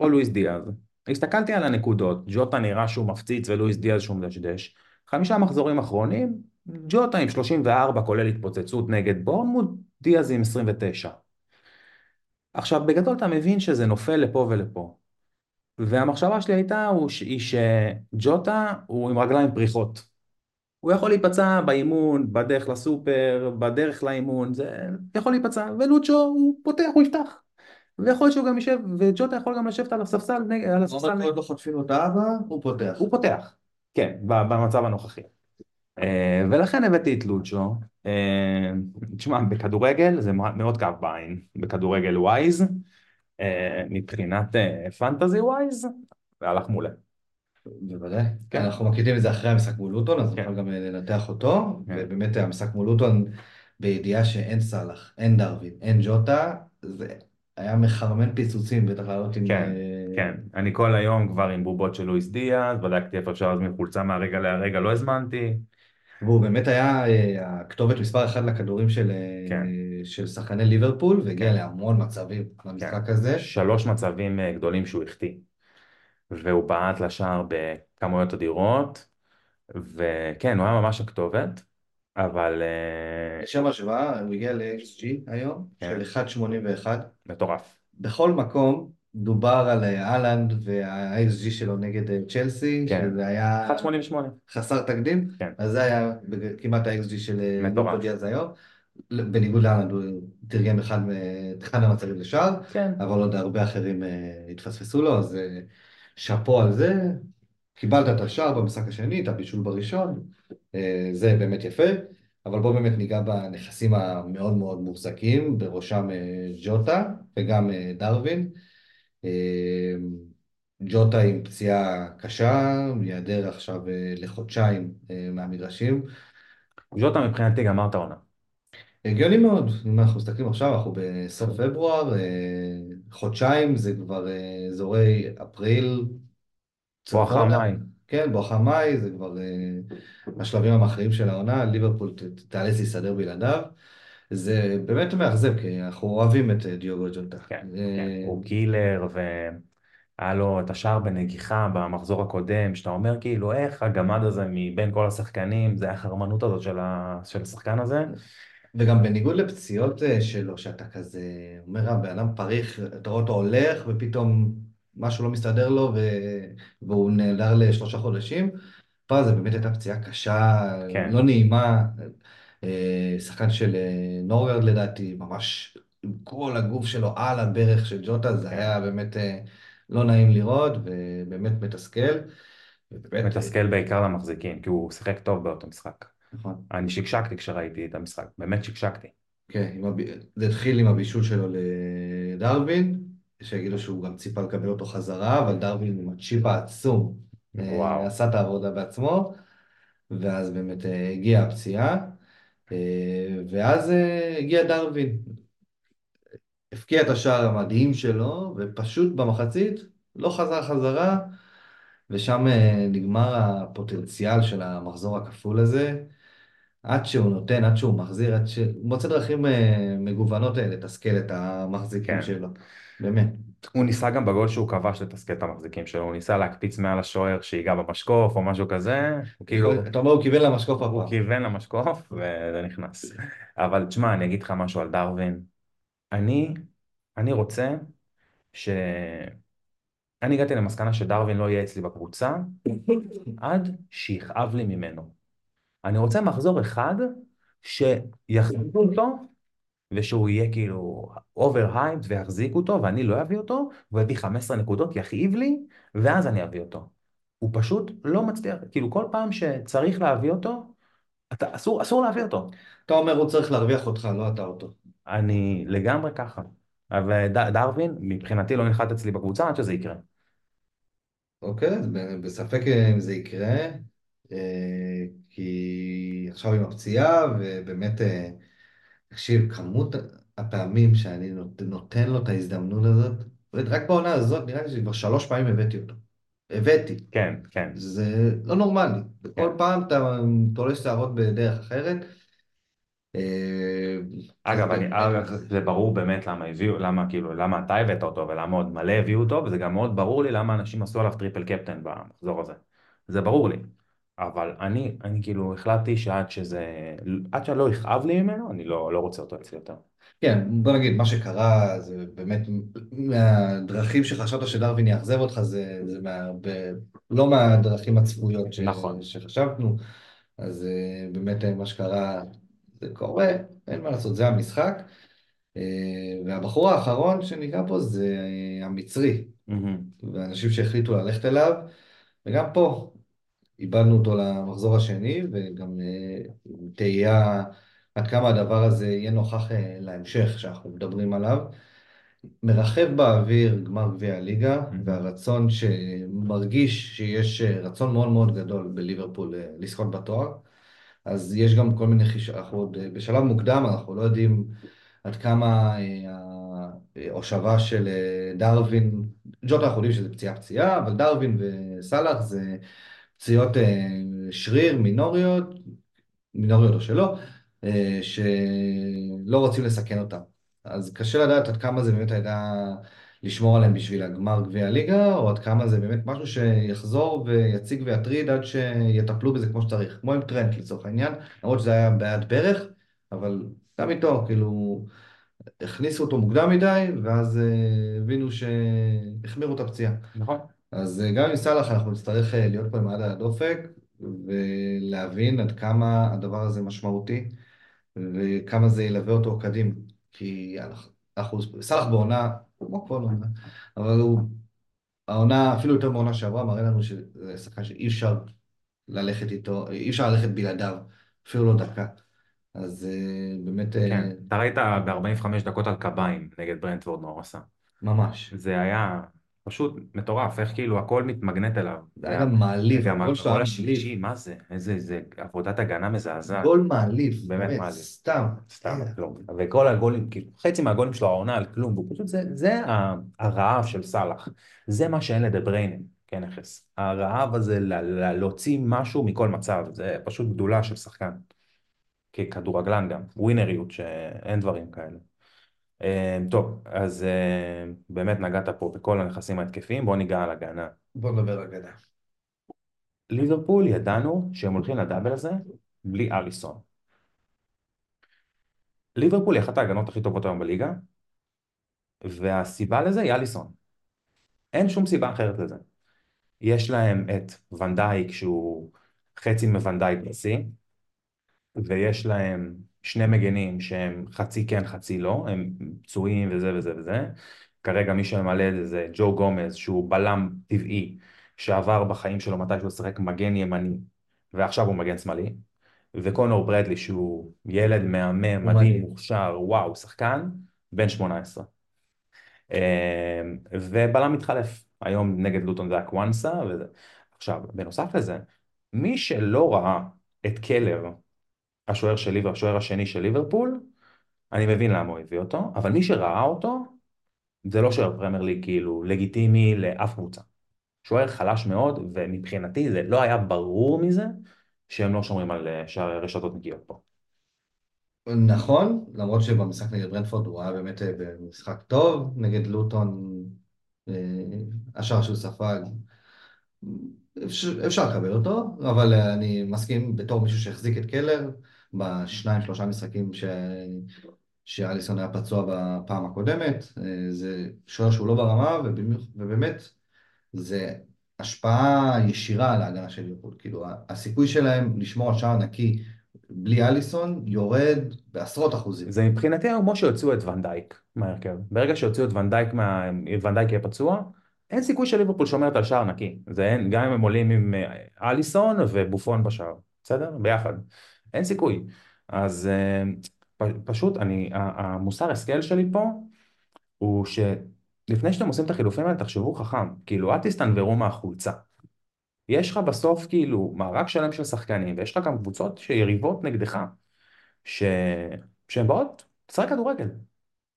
או לואיס דיאז. הסתכלתי על הנקודות, ג'וטה נראה שהוא מפציץ ולואיס דיאז שהוא מדשדש. חמישה מחזורים אחרונים, ג'וטה עם 34 כולל התפוצצות נגד בורנמוט, דיאז עם 29. עכשיו בגדול אתה מבין שזה נופל לפה ולפה. והמחשבה שלי הייתה הוא ש- היא שג'וטה הוא עם רגליים פריחות. הוא יכול להיפצע באימון, בדרך לסופר, בדרך לאימון, זה יכול להיפצע, ולוצ'ו הוא פותח, הוא יפתח. ויכול להיות שהוא גם יישב, וג'וטה יכול גם לשבת על הספסל, נג- על הספסל, עוד נג- לא חוטפים לו את האבא, הוא פותח. הוא פותח, כן, ב- במצב הנוכחי. אה, ולכן הבאתי את לוצ'ו. אה, תשמע, בכדורגל זה מאוד כאב בעין, בכדורגל wise, אה, מבחינת אה, fantasy wise, זה הלך מעולה. בוודאי. כן. אנחנו מקליטים את זה אחרי המשחק מול לוטון, אז כן. נוכל גם לנתח אותו. כן. ובאמת המשחק מול לוטון, בידיעה שאין סאלח, אין דרווין, אין ג'וטה, זה היה מחרמן פיצוצים, בטח לעלות עם... כן, כן, אני כל היום כבר עם בובות של לואיס דיאז, בדקתי איפה אפשר להזמין חולצה מהרגע להרגע, לא הזמנתי. והוא באמת היה אה, הכתובת מספר אחת לכדורים של, אה, כן. של שחקני ליברפול, והגיע כן. להמון מצבים כן. במשחק הזה. שלוש מצבים אה, גדולים שהוא החטיא. והוא בעט לשער בכמויות אדירות, וכן, הוא היה ממש הכתובת, אבל לשם השוואה, הוא הגיע ל-XG היום, כן. של 1.81. מטורף. בכל מקום דובר על אה, אהלנד וה-XG שלו נגד אה, צ'לסי, כן. שזה היה 1.88. חסר תקדים, כן. אז זה היה כמעט ה-XG של אה. לוקו דיאז היום. בניגוד לאהלנד, הוא תרגם אחד אחד מהמצבים לשער, כן. אבל עוד הרבה אחרים התפספסו לו, אז שאפו על זה. קיבלת את השער במשחק השני, את הבישול בראשון, זה באמת יפה, אבל בואו באמת ניגע בנכסים המאוד מאוד מוחזקים, בראשם ג'וטה וגם דרווין. אה, ג'וטה עם פציעה קשה, ייעדר עכשיו אה, לחודשיים אה, מהמגרשים. ז'וטה מבחינתי גמר את העונה. הגיוני מאוד, אם אנחנו מסתכלים עכשיו, אנחנו בסוף פברואר, חודשיים זה כבר אזורי אפריל. בואכה. מאי. כן, בואכה מאי, זה כבר השלבים המכריעים של העונה, ליברפול תיאלץ להסתדר בלעדיו. זה באמת מאכזב, כי אנחנו אוהבים את אה, דיוגו ג'וטה. כן, כן. הוא קילר, והיה לו את השער בנגיחה במחזור הקודם, שאתה אומר כאילו, איך הגמד הזה מבין כל השחקנים, זה החרמנות הזאת של ה- של השחקן הזה. וגם בניגוד לפציעות אה, שלו, שאתה כזה אומר, הבן אדם פריך, אתה רואה אותו הולך, ופתאום משהו לא מסתדר לו, ו... והוא נעדר לשלושה חודשים. פה זה באמת הייתה פציעה קשה, כן. לא נעימה. אה, שחקן של אה, נורגרד לדעתי, ממש עם כל הגוף שלו על הברך של ג'וטה, זה כן. היה באמת אה, לא נעים לראות, ובאמת מתסכל. ובאמת, מתסכל בעיקר למחזיקים, כי הוא שיחק טוב באותו משחק. נכון. אני שקשקתי כשראיתי את המשחק, באמת שקשקתי. כן, הב... זה התחיל עם הבישול שלו לדרווין, שיגידו שהוא גם ציפה לקבל אותו חזרה, אבל דרווין עם הצ'יפ העצום וואו. עשה את העבודה בעצמו, ואז באמת הגיעה הפציעה. אה, ואז אה, הגיע דרווין, הבקיע את השער המדהים שלו, ופשוט במחצית לא חזר חזרה, ושם אה, נגמר הפוטנציאל של המחזור הכפול הזה. עד שהוא נותן, עד שהוא מחזיר, עד שהוא מוצא דרכים מגוונות לתסכל את המחזיקים כן. שלו. באמת. הוא ניסה גם בגול שהוא כבש לתסכל את המחזיקים שלו, הוא ניסה להקפיץ מעל השוער שיגע במשקוף או משהו כזה, הוא כאילו, אתה אומר, הוא כיוון למשקוף הוא הפעם. כיוון למשקוף וזה נכנס. אבל תשמע, אני אגיד לך משהו על דרווין. אני, אני רוצה ש... אני הגעתי למסקנה שדארווין לא יהיה אצלי בקבוצה עד שיכאב לי ממנו. אני רוצה מחזור אחד שיחזיקו אותו ושהוא יהיה כאילו over hype ויחזיקו אותו ואני לא אביא אותו והוא יביא 15 נקודות, יכאיב לי ואז אני אביא אותו. הוא פשוט לא מצליח, כאילו כל פעם שצריך להביא אותו, אתה, אסור, אסור להביא אותו. אתה אומר, הוא צריך להרוויח אותך, לא אתה אותו. אני לגמרי ככה. אבל ד- דרווין מבחינתי לא נחת אצלי בקבוצה עד שזה יקרה. אוקיי, אז בספק אם זה יקרה, אה, כי עכשיו עם הפציעה, ובאמת, אה, תקשיב, כמות הפעמים שאני נות- נותן לו את ההזדמנות הזאת, רק בעונה הזאת, נראה לי שכבר שלוש פעמים הבאתי אותו. הבאתי. כן, כן, זה לא נורמלי. כן. כל פעם אתה תולש שערות בדרך אחרת. אה, אגב, אני, אגב, זה ברור באמת למה הביאו, למה כאילו, למה אתה הבאת אותו ולמה עוד מלא הביאו אותו, וזה גם מאוד ברור לי למה אנשים עשו עליו triple captain במחזור הזה. זה ברור לי. אבל אני, אני כאילו החלטתי שעד שזה, עד שלא יכאב לי ממנו, אני לא, לא רוצה אותו אצלי יותר. כן, בוא נגיד, מה שקרה זה באמת מהדרכים שחשבת שדארווין יאכזב אותך, זה, זה מה, ב, לא מהדרכים הצפויות ש, נכון. שחשבנו, אז אה, באמת אה, מה שקרה, זה קורה, אין מה לעשות, זה המשחק. אה, והבחור האחרון שניגע פה זה המצרי, מהמם. ואנשים שהחליטו ללכת אליו, וגם פה איבדנו אותו למחזור השני, וגם אה, תהייה עד כמה הדבר הזה יהיה נוכח אה, להמשך שאנחנו מדברים עליו. מרחב באוויר גמר גביע הליגה, מהמם. והרצון שמרגיש שיש אה, רצון מאוד מאוד גדול בליברפול לזכות בתואר. אז יש גם כל מיני חיש... אנחנו עוד בשלב מוקדם, אנחנו לא יודעים עד כמה ההושבה של דרווין, ג'וטה אנחנו יודעים שזה פציעה פציעה, אבל דרווין וסאלח זה פציעות אה, שריר מינוריות, מינוריות או שלא, אה, שלא רוצים לסכן אותם. אז קשה לדעת עד כמה זה באמת הייתה לשמור עליהם בשביל הגמר גביע הליגה, או עד כמה זה באמת משהו שיחזור ויציג ויטריד עד שיטפלו בזה כמו שצריך, כמו עם טרנט לצורך העניין, למרות שזה היה בעד ברך, אבל גם איתו, כאילו, הכניסו אותו מוקדם מדי, ואז אה, הבינו שהחמירו את הפציעה. נכון. אז אה, גם עם סאלח אנחנו נצטרך אה, להיות פה עם היד על הדופק ולהבין עד כמה הדבר הזה משמעותי וכמה זה ילווה אותו קדימה. כי אנחנו, סאלח בעונה, כמו כל עונה, אבל הוא, העונה, אפילו יותר מעונה שעברה, מראה לנו שזה שחקן שאי אפשר ללכת איתו, אי אפשר ללכת בלעדיו, אפילו לא דקה. אז אה, באמת, כן. אתה ראית ב-45 דקות על קביים נגד ברנדפורד מה הוא עשה. ממש. זה היה פשוט מטורף, איך כאילו הכל מתמגנט אליו. זה היה מעליב, גם הגול. השלישי, מה זה? איזה איזה עבודת הגנה מזעזעת. גול מעליב, באמת באמת, מעליב. סתם. סתם כלום. וכל הגולים, כאילו, חצי מהגולים שלו העונה על כלום, והוא פשוט, זה, הרעב של סאלח. זה מה שאין לדבריינים, כן נכס. הרעב הזה להוציא משהו מכל מצב, זה פשוט גדולה של שחקן. ככדורגלן גם, ווינריות, שאין דברים כאלה. אה, טוב, אז אה, באמת נגעת פה בכל הנכסים ההתקפיים, בוא ניגע על הגנה. בוא נדבר רגע. ליברפול ידענו שהם הולכים לדאבל הזה בלי אליסון. ליברפול היא אחת ההגנות הכי טובות היום בליגה, והסיבה לזה היא אליסון. אין שום סיבה אחרת לזה. יש להם את ונדייק שהוא חצי מוונדייק בשיא, ויש להם שני מגנים שהם חצי כן חצי לא, הם פצועים וזה וזה וזה. כרגע מי שממלא את זה זה ג'ו גומז שהוא בלם טבעי שעבר בחיים שלו מתי שהוא שיחק מגן ימני ועכשיו הוא מגן שמאלי וקונור ברדלי שהוא ילד מהמם, מדהים. מוכשר, וואו, שחקן, בן 18. אה, ובלם מתחלף, היום נגד לוטון זה הקוואנסה וזה. עכשיו, בנוסף לזה, מי שלא ראה את קלר השוער שלי והשוער השני של ליברפול, אני מבין למה הוא הביא אותו, אבל מי שראה אותו, זה לא שוער פרמייר ליג כאילו לגיטימי לאף קבוצה. שוער חלש מאוד, ומבחינתי זה לא היה ברור מזה שהם לא שומרים על אה, רשתות נקיות פה. נכון, למרות שבמשחק נגד ברנפורד הוא היה באמת אה, במשחק טוב, נגד לוטון אה, השער שהוא ספג, אפשר, אפשר לקבל אותו, אבל אני מסכים בתור מישהו שהחזיק את קלר בשניים שלושה משחקים ש... שאליסון היה פצוע בפעם הקודמת, זה שוער שהוא לא ברמה, ובאמת זה השפעה ישירה על ההגנה של ליברפול. כאילו, הסיכוי שלהם לשמור על שער נקי בלי אליסון יורד בעשרות אחוזים. זה מבחינתי כמו שהוציאו את ונדייק מהרכב. ברגע שהוציאו את ונדייק, מה... ונדייק יהיה פצוע, אין סיכוי שליברפול שומרת על שער נקי. זה אין, גם אם הם עולים עם אה, אליסון ובופון בשער, בסדר? ביחד. אין סיכוי. אז אה, פשוט, אני, המוסר השכל שלי פה הוא ש... לפני שאתם עושים את החילופים האלה, תחשבו חכם, כאילו אל תסתנוורו מהחולצה. יש לך בסוף כאילו מארג שלם של שחקנים, ויש לך גם קבוצות שיריבות נגדך, ש... שהן באות, תשחק כדורגל.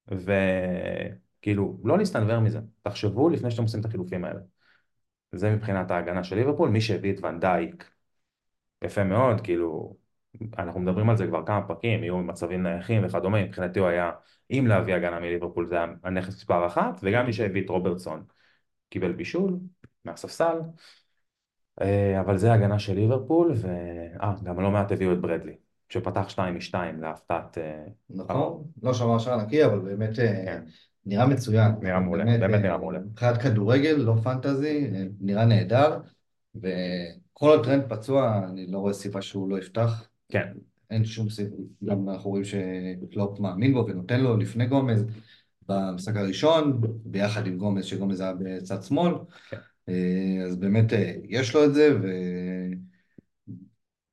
וכאילו, לא להסתנוור מזה. תחשבו לפני שאתם עושים את החילופים האלה. זה מבחינת ההגנה של ליברפול, מי שהביא את ונדייק, יפה מאוד, כאילו, אנחנו מדברים על זה כבר כמה פרקים, יהיו מצבים נייחים וכדומה, מבחינתי הוא היה, אם להביא הגנה מליברפול זה היה הנכס מספר אחת, וגם מי שהביא את רוברטסון קיבל בישול מהספסל, אה, אבל זה הגנה של ליברפול, ואה, גם לא מעט הביאו את ברדלי, שפתח שתיים משתיים להפתעת... אה, נכון, לא שמר שער נקי, אבל באמת אה, כן. נראה מצוין. נראה מעולה, באמת נראה מעולה. מבחינת כדורגל, לא fantasy, נראה נהדר, וכל עוד טרנד פצוע, אני לא רואה סיבה שהוא לא יפתח. כן. אין שום סיבה, גם אנחנו רואים שקלופ מאמין בו ונותן לו לפני גומז במשחק הראשון, ביחד עם גומז, שגומז היה בצד שמאל. כן. אה, אז באמת אה, יש לו את זה,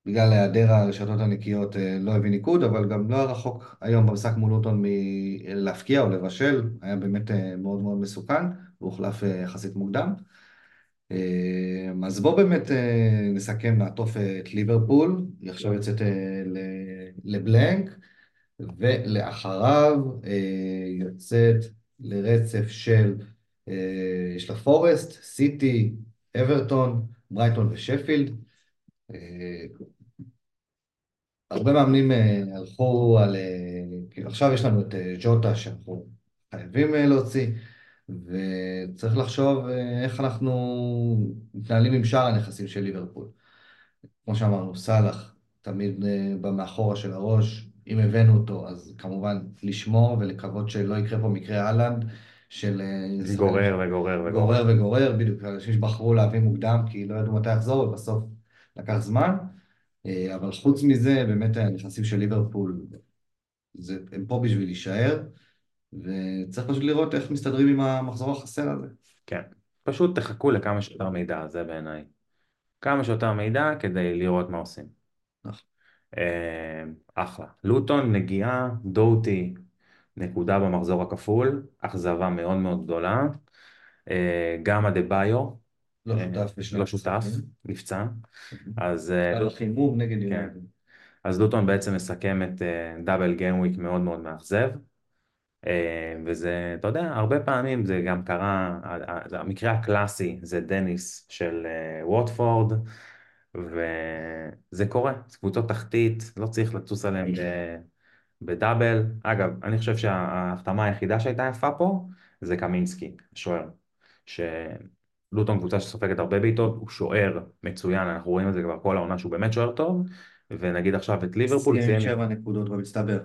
ובגלל היעדר הרשתות הנקיות אה, לא הביא ניקוד, אבל גם לא היה רחוק היום במשחק מול לוטון מלהפקיע או לבשל, היה באמת מאוד מאוד מסוכן, הוא הוחלף יחסית מוקדם. אז בואו באמת נסכם, נעטוף את ליברפול, היא עכשיו יוצאת לבלנק, ולאחריו יוצאת לרצף של אה, יש לה פורסט, סיטי, אברטון, ברייטון ושפילד. אה, הרבה מאמנים אה, הלכו על... כאילו עכשיו יש לנו את ג'וטה שאנחנו חייבים להוציא, וצריך לחשוב איך אנחנו מתנהלים עם שאר הנכסים של ליברפול. כמו שאמרנו, סאלח תמיד בא מאחורה של הראש, אם הבאנו אותו, אז כמובן לשמור ולקוות שלא יקרה פה מקרה אהלנד. של... אה, גורר וגורר וגורר. גורר וגורר, בדיוק, אנשים שבחרו להביא מוקדם כי לא ידעו מתי יחזור, ובסוף לקח זמן. אה, אבל חוץ מזה, באמת הנכנסים של ליברפול, זה, הם פה בשביל להישאר, וצריך פשוט לראות איך מסתדרים עם המחזור החסר הזה. כן, פשוט תחכו לכמה שיותר מידע, זה בעיניי. כמה שיותר מידע כדי לראות מה עושים. נכון. אה, אחלה. לוטון, נגיעה, דוטי, נקודה במחזור הכפול, אכזבה מאוד מאוד גדולה. אה, גם הדה ביו, לא אה, שותף לא שותף, נפצע. אז... אה, חימום נגד כן. יונייטד. אז לוטון בעצם מסכם את דאבל גיימוויק מאוד מאוד מאכזב. וזה, אתה יודע, הרבה פעמים זה גם קרה, המקרה הקלאסי זה דניס של ווטפורד, וזה קורה, קבוצות תחתית, לא צריך לטוס עליהן בדאבל. אגב, אני חושב שההחתמה היחידה שהייתה יפה פה זה קמינסקי, שוער. שלוטון קבוצה שסופגת הרבה בעיטות, הוא שוער מצוין, אנחנו רואים את זה כבר כל העונה שהוא באמת שוער טוב, ונגיד עכשיו את ליברפול סיים... שבע נקודות במצטבר.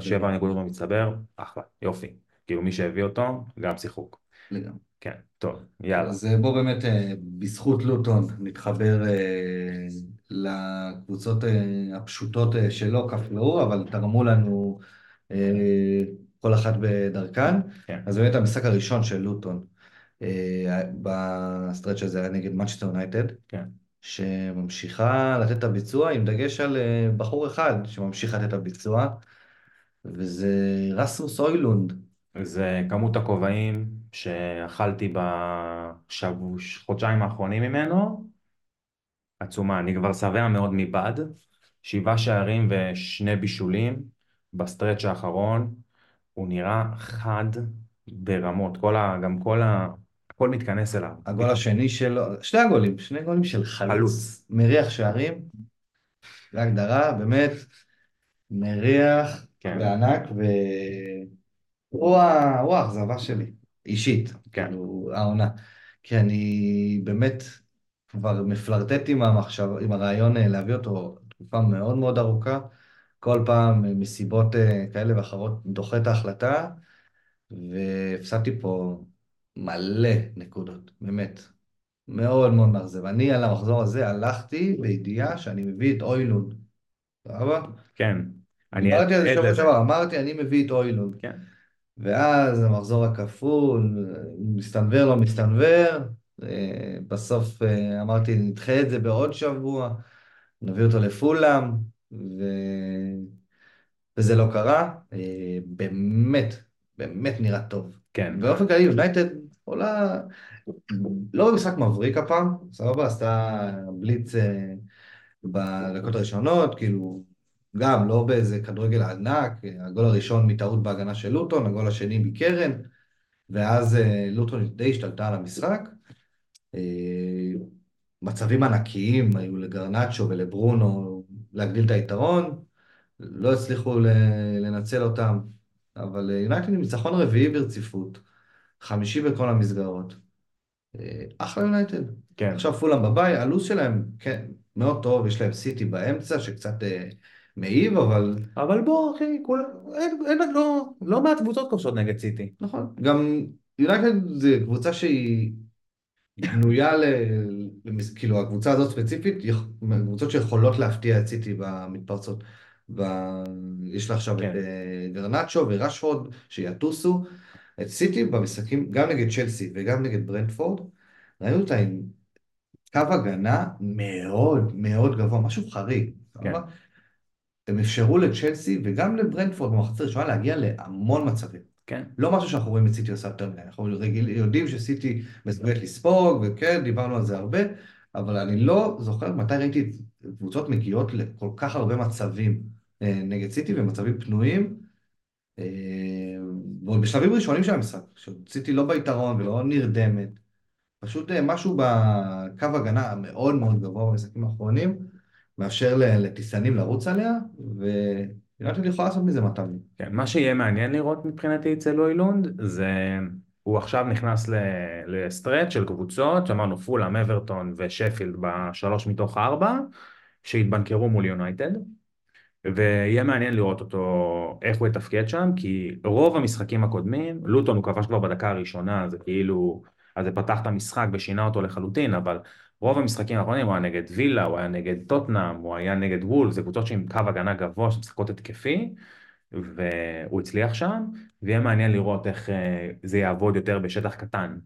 שבע נקודות במצטבר, אחלה, יופי. כאילו מי שהביא אותו, גם שיחוק. לגמרי. כן, טוב, יאללה. אז בוא באמת, אה, בזכות לוטון, נתחבר אה, לקבוצות אה, הפשוטות שלא כפלו, אבל תרמו לנו כל אחת בדרכן. כן. אז באמת המשחק הראשון של לוטון ב stretch הזה היה נגד מנצ'סטר יונייטד. כן. שממשיכה לתת את הביצוע עם דגש על בחור אחד שממשיך לתת את הביצוע, וזה רסמוס הוילונד. זה כמות הכובעים שאכלתי בחודשיים האחרונים ממנו, עצומה, אני כבר שבע מאוד מבד, שבעה שערים ושני בישולים בסטרץ' האחרון. הוא נראה חד ברמות, כל ה, גם כל ה... הכל מתכנס אליו. הגול השני שלו, שני הגולים, שני גולים של חלוץ. חלוץ. מריח שערים, בהגדרה, באמת, מריח כן. בענק, והוא הוא האכזבה שלי, אישית, כן. כאילו, העונה. כי אני באמת כבר מפלרטט עם המחשב, עם הרעיון אה, להביא אותו תקופה מאוד מאוד ארוכה. כל פעם אה, מסיבות אה, כאלה ואחרות דוחה את ההחלטה, והפסדתי פה מלא נקודות, באמת. מאוד מאוד מאכזב. אני על המחזור הזה הלכתי בידיעה שאני מביא את אוילון. סבבה? כן. אני דיברתי על זה שבוע. שעבר, אמרתי אני מביא את אוילון. כן. ואז המחזור הכפול, מסתנוור לא מסתנוור, אה, בסוף אה, אמרתי נדחה את זה בעוד שבוע, נביא אותו לפולאם, ו... וזה לא קרה. אה, באמת, באמת נראה טוב. כן. באופן כללי יונייטד עולה, לא במשחק מבריק הפעם, סבבה, עשתה בליץ אה, בדקות הראשונות, כאילו, גם לא באיזה כדורגל ענק, הגול הראשון מטעות בהגנה של לוטון, הגול השני מקרן, ואז אה, לוטון די השתלטה על המשחק. אה, מצבים ענקיים היו לגרנצ'ו ולברונו להגדיל את היתרון, לא הצליחו לנצל אותם, אבל יונייטד עם ניצחון רביעי ברציפות, חמישי בכל המסגרות. אה, אחלה יונייטד. כן. עכשיו פולאם בבית, הלו"ז שלהם, כן, מאוד טוב, יש להם סיטי באמצע שקצת אה, מעיב, אבל אבל בוא, אחי, כול... אין, אין, לא, לא מעט קבוצות כובשות נגד סיטי. נכון, גם יונייטד זה קבוצה שהיא בנויה ל... למס- כאילו הקבוצה הזאת ספציפית, קבוצות שיכולות להפתיע את סיטי במתפרצות. ב... יש לה עכשיו כן. את אה, גרנצ'ו ורשפורד שיטוסו. את סיטי במשחקים, גם נגד צ'לסי וגם נגד ברנדפורד, ראינו אותה עם קו הגנה מאוד מאוד גבוה, משהו חריג. כן. הם אפשרו לצ'לסי וגם לברנדפורד במחצית הראשונה להגיע להמון מצבים. כן. לא משהו שאנחנו רואים את סיטי עושה יותר מדי, אנחנו רגיל, יודעים שסיטי מסוגלת לספוג, וכן, דיברנו על זה הרבה, אבל אני לא זוכר מתי ראיתי קבוצות מגיעות לכל כך הרבה מצבים אה, נגד סיטי ומצבים פנויים, ועוד בשלבים ראשונים של המשחק, שסיטי לא ביתרון ולא נרדמת, פשוט אה, משהו בקו הגנה המאוד מאוד גבוה במשחקים האחרונים, מאפשר לטיסנים לרוץ עליה, ויונייטד יכולה לעשות מזה מטבים. כן, מה שיהיה מעניין לראות מבחינתי אצל אוילונד זה הוא עכשיו נכנס ל- לסטרץ' של קבוצות, שאמרנו פולאם, אברטון ושפילד בשלוש מתוך ארבע, שהתבנקרו מול יונייטד, ויהיה מעניין לראות אותו, איך הוא יתפקד שם, כי רוב המשחקים הקודמים, לוטון הוא כבש כבר בדקה הראשונה, זה כאילו, אז זה פתח את המשחק ושינה אותו לחלוטין, אבל רוב המשחקים האחרונים הוא היה נגד וילה, הוא היה נגד טוטנאם, הוא היה נגד וול, זה קבוצות שעם קו הגנה גבוה שמשחקות התקפי, והוא הצליח שם, ויהיה מעניין לראות איך אה, זה יעבוד יותר בשטח קטן,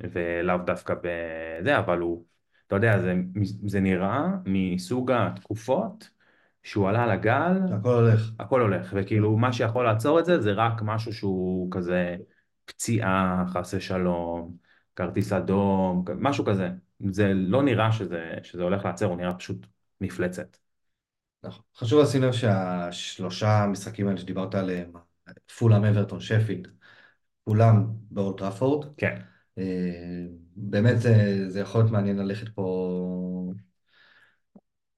ולאו דווקא בזה, אבל הוא, אתה יודע, זה, זה נראה מסוג התקופות שהוא עלה על הגל, הכל הולך. הכל הולך, וכאילו מה שיכול לעצור את זה זה רק משהו שהוא כזה פציעה, חס ושלום, כרטיס אדום, משהו כזה. זה לא נראה שזה, שזה הולך לעצר, הוא נראה פשוט מפלצת. נכון. חשוב לשים לב שהשלושה משחקים האלה שדיברת עליהם, פולאם, אברטון, שפילד, כולם באולט טראפורד. כן, אה, באמת זה, זה יכול להיות מעניין ללכת פה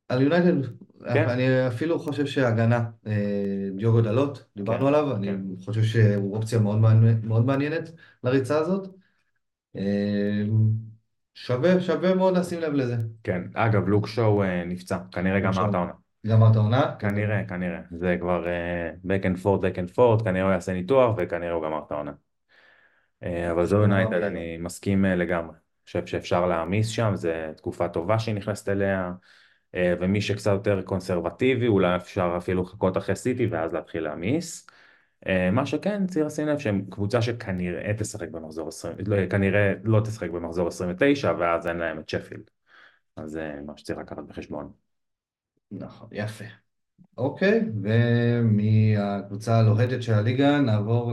על יונייטד. כן. אני אפילו חושב שההגנה, אה, דיוגו דלות, דיברנו כן, עליו, אני כן. חושב שהוא אופציה מאוד מעניינת, מאוד מעניינת לריצה הזאת. אה, שווה, שווה מאוד לשים לב לזה. כן. אגב, לוק שואו אה, נפצע, כנראה גמר שואו. את העונה. גמרת העונה? כנראה, כנראה. זה כבר אה, back and forth, back and forth, כנראה הוא יעשה ניתוח וכנראה הוא גמר את העונה. אה, אבל זו גמר יונייטד, אני מסכים אה, לגמרי. חושב שאפשר להעמיס שם, זו תקופה טובה שהיא נכנסת אליה, אה, ומי שקצת יותר קונסרבטיבי, אולי אפשר אפילו לחכות אחרי סיטי ואז להתחיל להעמיס. אה, מה שכן, צריך לשים לב שהם קבוצה שכנראה תשחק במחזור 20, לא, כנראה לא תשחק במחזור 29, ואז אין להם את שפילד. אז זה מה שצריך לקחת בחשבון. נכון, יפה. אוקיי, ומהקבוצה הלוהטת של הליגה נעבור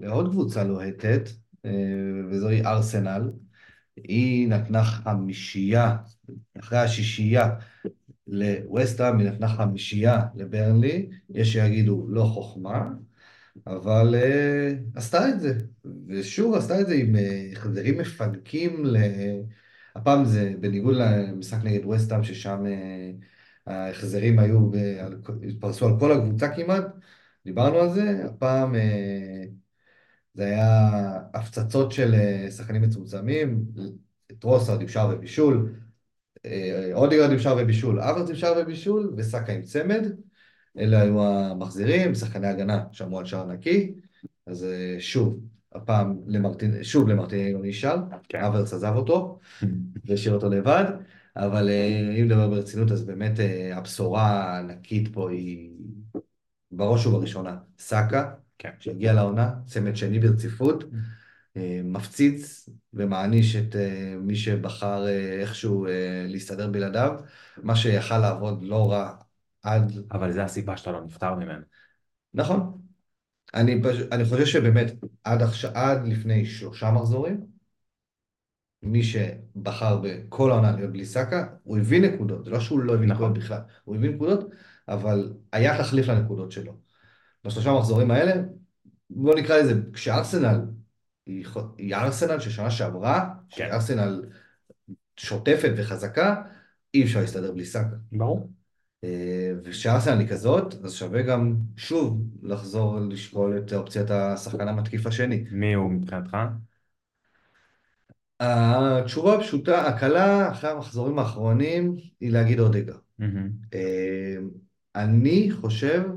לעוד קבוצה לוהטת, אה, וזוהי ארסנל. היא נתנה חמישייה, אחרי השישייה, לווסטהאם, היא נתנה חמישייה לברנלי, יש שיגידו לא חוכמה, אבל uh, עשתה את זה. ושוב עשתה את זה עם uh, החזרים מפנקים ל... הפעם זה בניגוד למשחק נגד ווסטהאם, ששם uh, ההחזרים היו, התפרסו על כל הקבוצה כמעט, דיברנו על זה, הפעם uh, זה היה הפצצות של uh, שחקנים מצומצמים, טרוסרד עם שער ובישול, אודיגרד עם שער ובישול, אברץ עם שער ובישול, וסאקה עם צמד. אלה היו המחזירים, שחקני הגנה שמרו על שער נקי, אז אה, שוב, הפעם למרטין, שוב למרטין לא נשאר, כן. אברץ עזב אותו, והשאיר אותו לבד, אבל אה, אם נדבר ברצינות, אז באמת אה, הבשורה הענקית פה היא בראש ובראשונה, סאקה, כן. שהגיע לעונה, צמד שני ברציפות, מפציץ ומעניש את מי שבחר איכשהו להסתדר בלעדיו, מה שיכל לעבוד לא רע עד... אבל זה הסיבה שאתה לא נפטר ממנו. נכון. אני, אני חושב שבאמת עד, עכשיו, עד לפני שלושה מחזורים, מי שבחר בכל העונה להיות בלי סאקה, הוא הביא נקודות, זה לא שהוא לא הביא נכון. נקודות בכלל, הוא הביא נקודות, אבל היה תחליף לנקודות שלו. בשלושה מחזורים האלה, בוא נקרא לזה, כשארסנל היא, היא ארסנל של שנה שעברה, כן. שארסנל שוטפת וחזקה, אי אפשר להסתדר בלי סאקה. ברור. אה, וכשארסנל היא כזאת, אז שווה גם שוב לחזור לשקול את אופציית השחקן המתקיף השני. מי הוא מבחינתך? התשובה הפשוטה, הקלה אחרי המחזורים האחרונים היא להגיד אודגרד. אה, אני חושב, אה,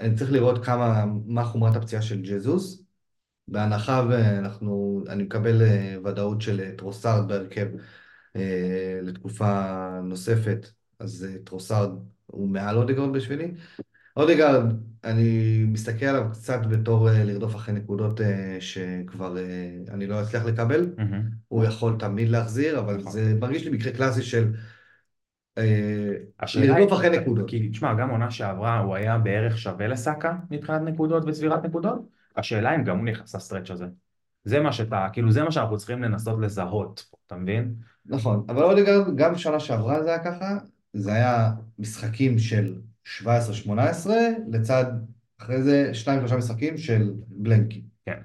אני צריך לראות כמה, מה חומרת הפציעה של ג'זוס, בהנחה ואנחנו, אני מקבל ודאות של טרוסארד בהרכב לתקופה נוספת. אז אה, טרוסארד הוא מעל אודגרד בשבילי. אודגרד, אני מסתכל עליו קצת בתור אה, לרדוף אחרי נקודות אה, שכבר אני לא אצליח לקבל. Mm-hmm. הוא יכול תמיד להחזיר, אבל נכון. זה מרגיש לי מקרה קלאסי של לרדוף אחרי נקודות. כי תשמע, גם עונה שעברה הוא היה בערך שווה לסאקה מבחינת נקודות וצבירת נקודות. השאלה אם גם הוא נכנס לסטרץ' הזה. זה מה שאתה, כאילו זה מה שאנחנו צריכים לנסות לזהות, אתה מבין? נכון, אבל אודגרד גם שנה שעברה זה היה ככה, זה היה משחקים של 17-18, לצד אחרי זה שניים שלושה משחקים של blankים. כן.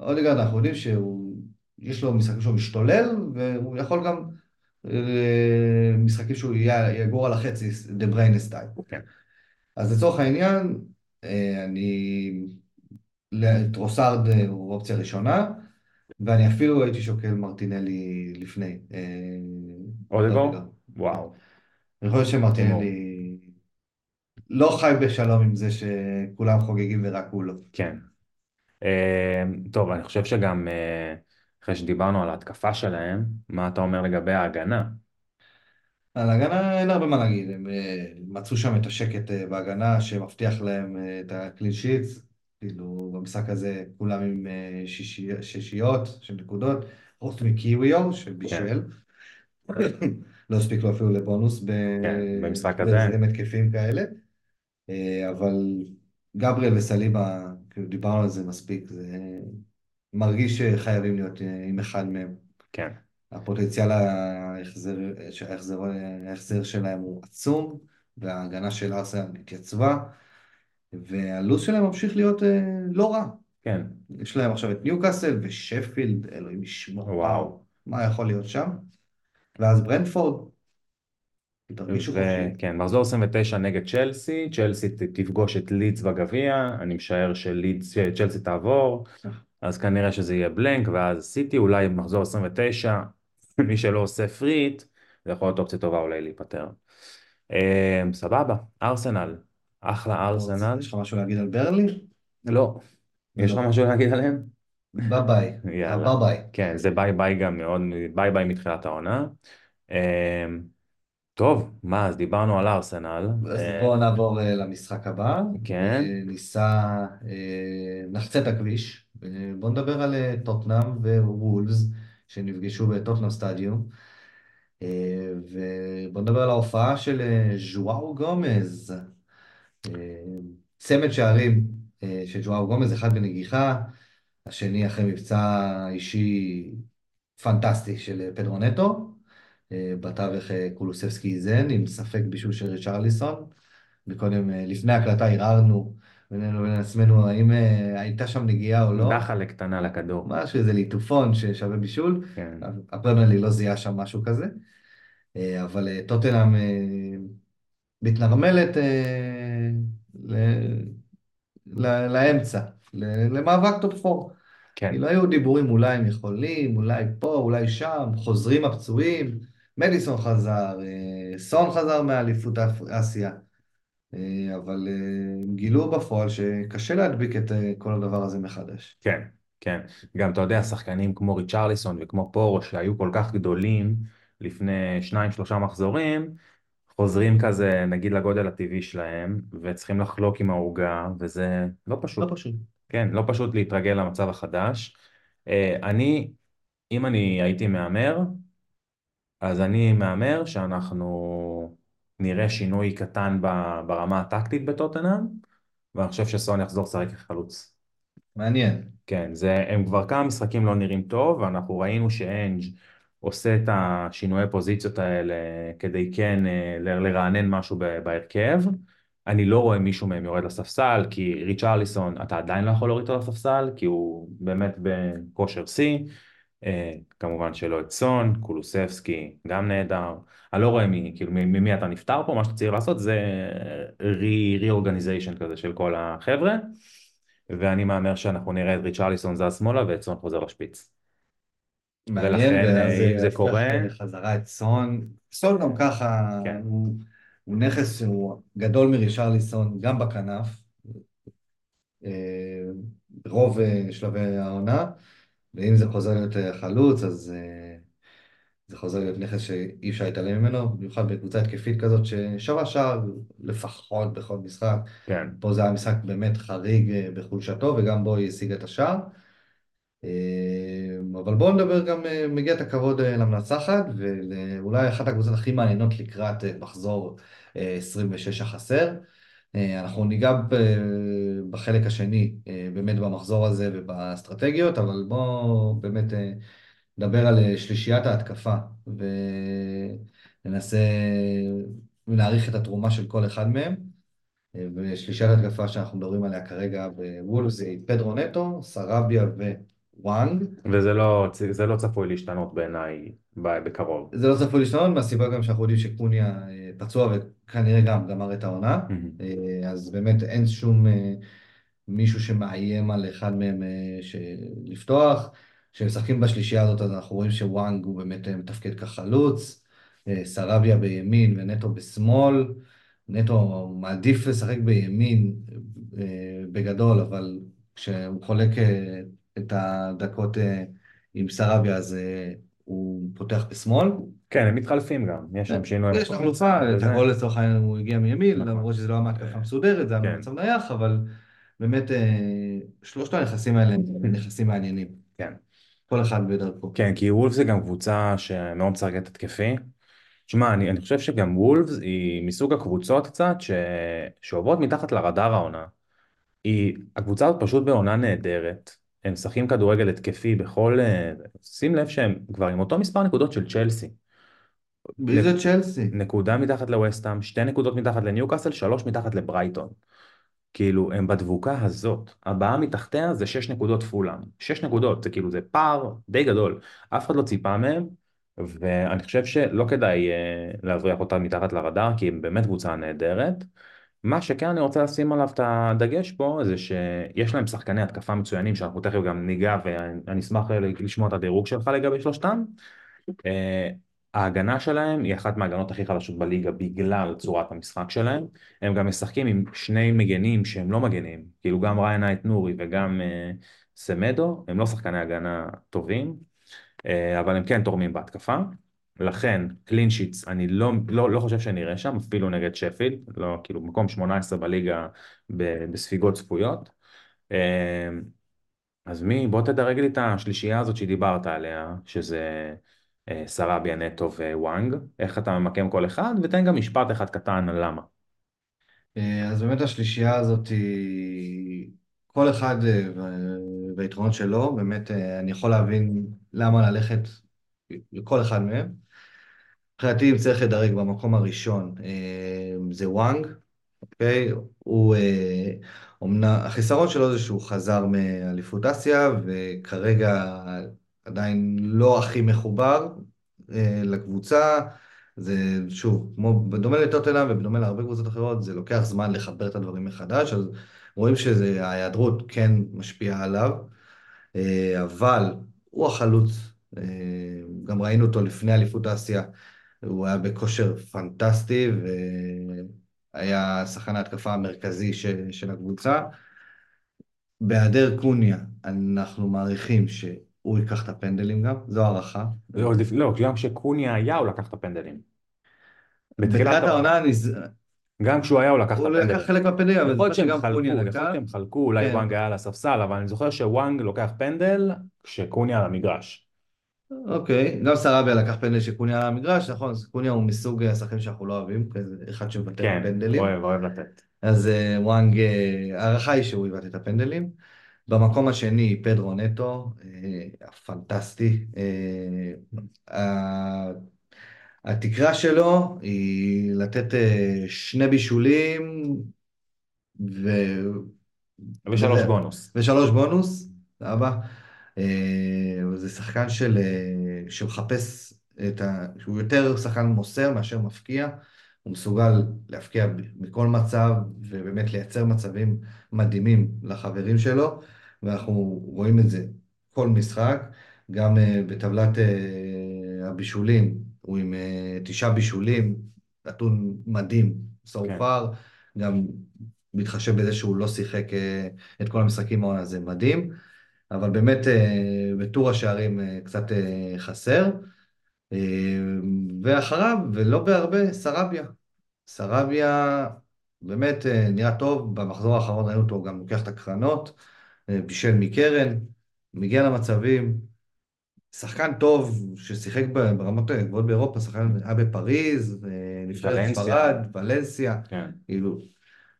אודגרד אנחנו יודעים שהוא, יש לו משחקים שהוא משתולל, והוא יכול גם אה, משחקים שהוא יגור על החצי, דה בריינה style. כן. אז לצורך העניין, אה, אני, טרוסארד הוא אופציה ראשונה, ואני אפילו הייתי שוקל מרטינלי לפני. אה, אודגרד? וואו. אני חושב שמרטינלי לא חי בשלום עם זה שכולם חוגגים ורק הוא לא. כן. אה, טוב, אני חושב שגם אה, אחרי שדיברנו על ההתקפה שלהם, מה אתה אומר לגבי ההגנה? על ההגנה אין הרבה מה להגיד, הם אה, מצאו שם את השקט בהגנה שמבטיח להם את הקלין שיטס, כאילו במשחק הזה כולם עם שישיות של נקודות, חוץ מקיוויו שבישל. כן. לא הספיק לו אפילו לבונוס כן, במשחק הזה. בהחזרים התקפים כאלה. אה, אבל גבריאל וסליבה, כאילו דיברנו על זה מספיק, זה מרגיש שחייבים להיות אה, עם אחד מהם. כן. הפוטנציאל ההחזר, ההחזר, ההחזר שלהם הוא עצום, וההגנה של ארסנל התייצבה, והלו"ז שלהם ממשיך להיות אה, לא רע. כן. יש להם עכשיו את ניוקאסל ושפילד, אלוהים ישמור. וואו. מה יכול להיות שם? ואז ברנדפורד, תרגישו חופשי. כן, מחזור 29 נגד צ'לסי, צ'לסי תפגוש את לידס בגביע, אני משער שצ'לסי תעבור, אז כנראה שזה יהיה בלנק, ואז סיטי אולי מחזור 29, מי שלא עושה פריט, זה יכול להיות אופציה טובה אולי להיפטר. אה, סבבה, ארסנל, אחלה ארסנל. יש לך משהו להגיד על ברנלי? לא. יש לך לא. משהו להגיד עליהם? bye bye. יאללה. bye bye. כן, זה bye bye גם מאוד, bye bye מתחילת העונה. טוב, מה, אז דיברנו על ארסנל. אז אה, בואו נעבור אה, למשחק הבא. כן. אה, ניסע, נחצה את הכביש. בואו נדבר על טוטנאם ווולפס, שנפגשו בטוטנאם stadium. ובואו נדבר על ההופעה של ז'ואאו גומז. צמד שערים של ז'ואאו גומז, אחד בנגיחה. השני אחרי מבצע אישי פנטסטי של פדרו נטו. בתווך אה, קולוסבסקי איזן, עם ספק בישול של ריצ'רליסון. מקודם, אה, לפני ההקלטה, הרהרנו בינינו לבין עצמנו האם אה, הייתה שם נגיעה או לא. דחלה קטנה לכדור. משהו, איזה ליטופון ששווה בישול. כן, הפרמייר ליג לא זיהה שם משהו כזה. אבל טוטנאם מתנרמלת ל- ל- לאמצע, למאבק top 4. כן, כאילו היו דיבורים אולי הם יכולים, אולי פה, אולי שם, חוזרים הפצועים, מדיסון חזר, אה, סון חזר מאליפות אסיה, אה, אבל אה, הם גילו בפועל שקשה להדביק את כל הדבר הזה מחדש. כן, כן. גם אתה יודע, שחקנים כמו ריצ'רליסון וכמו פורו שהיו כל כך גדולים לפני שניים שלושה מחזורים, חוזרים כזה נגיד לגודל הטבעי שלהם, וצריכים לחלוק עם העוגה, וזה לא לא פשוט. פשוט. כן, לא פשוט להתרגל למצב החדש. אני, אם אני הייתי מהמר, אז אני מהמר שאנחנו נראה שינוי קטן ברמה הטקטית בטוטנאם, ואני חושב שסון יחזור לשחק כחלוץ. מעניין. כן, זה, הם כבר כמה משחקים לא נראים טוב, ואנחנו ראינו שאנג' עושה את השינויי פוזיציות האלה כדי כן אה, לרענן משהו בהרכב. אני לא רואה מישהו מהם יורד לספסל, כי ריצ'רליסון, אתה עדיין לא יכול להוריד אותו לספסל, כי הוא באמת בכושר שיא. אה, כמובן שלא את סון, קולוסבסקי גם נהדר. אני לא רואה מי, כאילו, ממי אתה נפטר פה, מה שאתה צריך לעשות זה re-organization כזה של כל החבר'ה. ואני מהמר שאנחנו נראה את ריצ'רליסון זז שמאלה ואת סון חוזר לשפיץ. ולכן, אה, אם זה קורה- חזרה את סון. סון גם ככה, כן. הוא, הוא נכס שהוא גדול מרישרליסון, גם בכנף, אה, רוב אה, שלבי העונה, ואם זה חוזר להיות אה, חלוץ, אז אה, זה חוזר להיות נכס שאי אפשר להתעלם ממנו, במיוחד בקבוצה התקפית כזאת ששווה שער לפחות בכל משחק. כן, פה זה היה משחק באמת חריג אה, בחולשתו, וגם בו היא השיגה את השער. אבל בואו נדבר גם, מגיע את הכבוד למנצחת, ואולי אחת הקבוצות הכי מעניינות לקראת מחזור אה, 26 החסר. אה, אנחנו ניגע בחלק השני, אה, באמת במחזור הזה ובאסטרטגיות, אבל בואו באמת אה, נדבר על שלישיית ההתקפה, וננסה ונעריך את התרומה של כל אחד מהם. ושלישיית ההתקפה שאנחנו מדברים עליה כרגע בוולפס זה פדרו נטו, סרביה ווואנג. וזה לא, זה לא צפוי להשתנות בעיניי בקרוב. זה לא צפוי להשתנות מהסיבה גם שאנחנו יודעים שקוניה פצוע וכנראה גם גמר את העונה. מהמם. אה, אז באמת אין שום אה, מישהו שמאיים על אחד מהם אה, לפתוח. כשהם משחקים בשלישייה הזאת אז אנחנו רואים שוואנג הוא באמת מתפקד כחלוץ, סרביה בימין ונטו בשמאל. נטו מעדיף לשחק בימין בגדול, אבל כשהוא חולק את הדקות עם סרביה אז הוא פותח בשמאל. כן, הם מתחלפים גם, יש שם שינוי. יש חלופה, וזה- או לצורך העניין הוא הגיע מימין, נכון. למרות שזה לא היה מהתקפה מסודרת, זה היה כן. במצב נייח, אבל באמת אה, שלושת הנכסים האלה הם נכסים מעניינים. כן. כל אחד בדרכו. כן, כי וולפס זה גם קבוצה שמאוד משחקת התקפי. שמע, אני, אני חושב שגם וולפס היא מסוג הקבוצות קצת ש... שעוברות מתחת לרדאר העונה. היא, הקבוצה הזאת פשוט בעונה נהדרת. הם משחקים כדורגל התקפי בכל... אה, שים לב שהם כבר עם אותו מספר נקודות של צ'לסי. מי זה צ'לסי? נקודה מתחת לווסטהאם, שתי נקודות מתחת לניוקאסל, שלוש מתחת לברייטון. כאילו, הם בדבוקה הזאת. הבאה מתחתיה זה שש נקודות פולאם. שש נקודות, זה כאילו, זה פער די גדול. אף אחד לא ציפה מהם, ואני חושב שלא כדאי אה, להבריח אותה מתחת לרדאר, כי הם באמת קבוצה נהדרת. מה שכן אני רוצה לשים עליו את הדגש פה, זה שיש להם שחקני התקפה מצוינים, שאנחנו תכף גם ניגע, ואני אשמח לשמוע את הדירוג שלך לגבי שלושתם. אה, ההגנה שלהם היא אחת מההגנות הכי חלשות בליגה בגלל צורת המשחק שלהם. הם גם משחקים עם שני מגנים שהם לא מגנים, כאילו גם ריין אייט נורי וגם אה, סמדו, הם לא שחקני הגנה טובים, אה, אבל הם כן תורמים בהתקפה. לכן קלין שיטס אני לא, לא, לא חושב שנראה שם, אפילו נגד שפילד, לא, כאילו מקום 18 בליגה ב- בספיגות צפויות. אה, אז מי, בוא תדרג לי את השלישייה הזאת שדיברת עליה, שזה סרביה, נטו ווואנג, איך אתה ממקם כל אחד, ותן גם משפט אחד קטן על למה. אה, אז באמת השלישייה הזאת היא... כל אחד אה, והיתרונות שלו, באמת אה, אני יכול להבין למה ללכת לכל אחד מהם. מבחינתי, אם צריך לדרג במקום הראשון, אה, זה וואנג, אוקיי? הוא, אה, אומנם, החיסרון שלו זה שהוא חזר מאליפות אסיה, וכרגע עדיין לא הכי מחובר אה, לקבוצה. זה שוב, כמו בדומה לטוטנאם ובדומה להרבה קבוצות אחרות, זה לוקח זמן לחבר את הדברים מחדש, אז רואים שההיעדרות כן משפיעה עליו, אה, אבל הוא החלוץ, אה, גם ראינו אותו לפני אליפות אסיה, הוא היה בכושר פנטסטי והיה שחקן ההתקפה המרכזי של, של הקבוצה. בהיעדר קוניה, אנחנו מעריכים שהוא ייקח את הפנדלים גם, זו הערכה. לא, לא, גם כשקוניה היה הוא לקח את הפנדלים. בתחילת העונה, גם כשהוא היה הוא לקח את הוא הפנדלים. לקח חלק מהפנדלים, אבל יכול להיות זה שהם שגם חלקו, קוניה יכול לקח. להיות שהם חלקו, אולי כן. וואנג היה על הספסל, אבל אני זוכר שוואנג לוקח פנדל כשקוניה על המגרש. אוקיי, גם סרביה לקח פנדל שקוניה על המגרש, נכון, אז קוניה הוא מסוג השחקנים שאנחנו לא אוהבים, אחד שמוותר כן, על פנדלים. אוהב, אוהב לתת. אז אה, וואנג, אה, ההערכה היא שהוא יבעט את הפנדלים. במקום השני, פדרו נטו, אה, פנטסטי. אה, ה- התקרה שלו היא לתת אה, שני בישולים ו... ושלוש. בונוס. ושלוש בונוס, סבבה. אה, זה שחקן של, אה, שמחפש את ה... שהוא יותר שחקן מוסר מאשר מפקיע. הוא מסוגל להפקיע מכל מצב ובאמת לייצר מצבים מדהימים לחברים שלו, ואנחנו רואים את זה כל משחק. גם אה, בטבלת אה, הבישולים, הוא עם אה, תשעה בישולים, נתון מדהים, so כן. far. גם מתחשב בזה שהוא לא שיחק את כל המשחקים העונה, זה מדהים. אבל באמת בטור השערים קצת חסר. אה, ואחריו, ולא בהרבה, סרביה. סרביה באמת אה, נראה טוב, במחזור האחרון ראינו אותו גם לוקח את הקרנות, אה, בישל מקרן, מגיע למצבים, שחקן טוב ששיחק ברמות הגבוהות באירופה, שחקן היה בפריז, ולנסיה. ספרד, ולנסיה, כן. כאילו,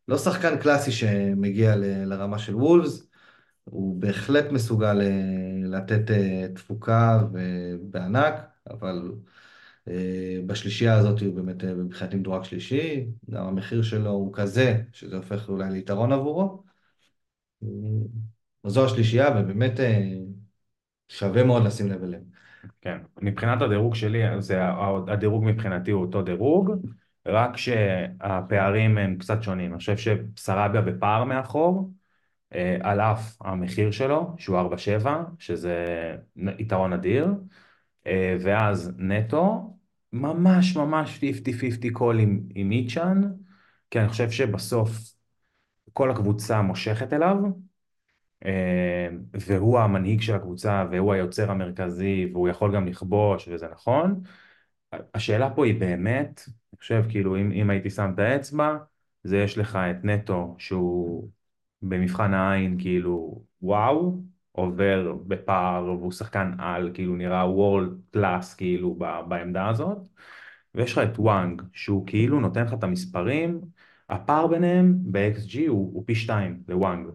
לא שחקן קלאסי שמגיע ל- לרמה של וולפס, הוא בהחלט מסוגל אה, לתת אה, תפוקה בענק, אבל אה, בשלישייה הזאת הוא באמת מבחינתי מדורג שלישי, גם המחיר שלו הוא כזה, שזה הופך אולי ליתרון עבורו. זו השלישייה, ובאמת שווה מאוד לשים לב אליהם. כן, מבחינת הדירוג שלי, זה, הדירוג מבחינתי הוא אותו דירוג, רק שהפערים הם קצת שונים. אני חושב שסרביה בפער מאחור, על אף המחיר שלו, שהוא 4.7, שזה יתרון אדיר, אה, ואז נטו, ממש ממש 50-50 קול עם, עם איצ'אן, כי אני חושב שבסוף כל הקבוצה מושכת אליו, אה, והוא המנהיג של הקבוצה והוא היוצר המרכזי והוא יכול גם לכבוש וזה נכון. השאלה פה היא באמת, אני חושב כאילו אם, אם הייתי שם את האצבע, זה יש לך את נטו שהוא במבחן העין כאילו וואו, עובר בפער והוא שחקן על, כאילו נראה world class כאילו ב- בעמדה הזאת, ויש לך את וואנג שהוא כאילו נותן לך את המספרים, הפער ביניהם ב-XG הוא, הוא פי שתיים לוואנג.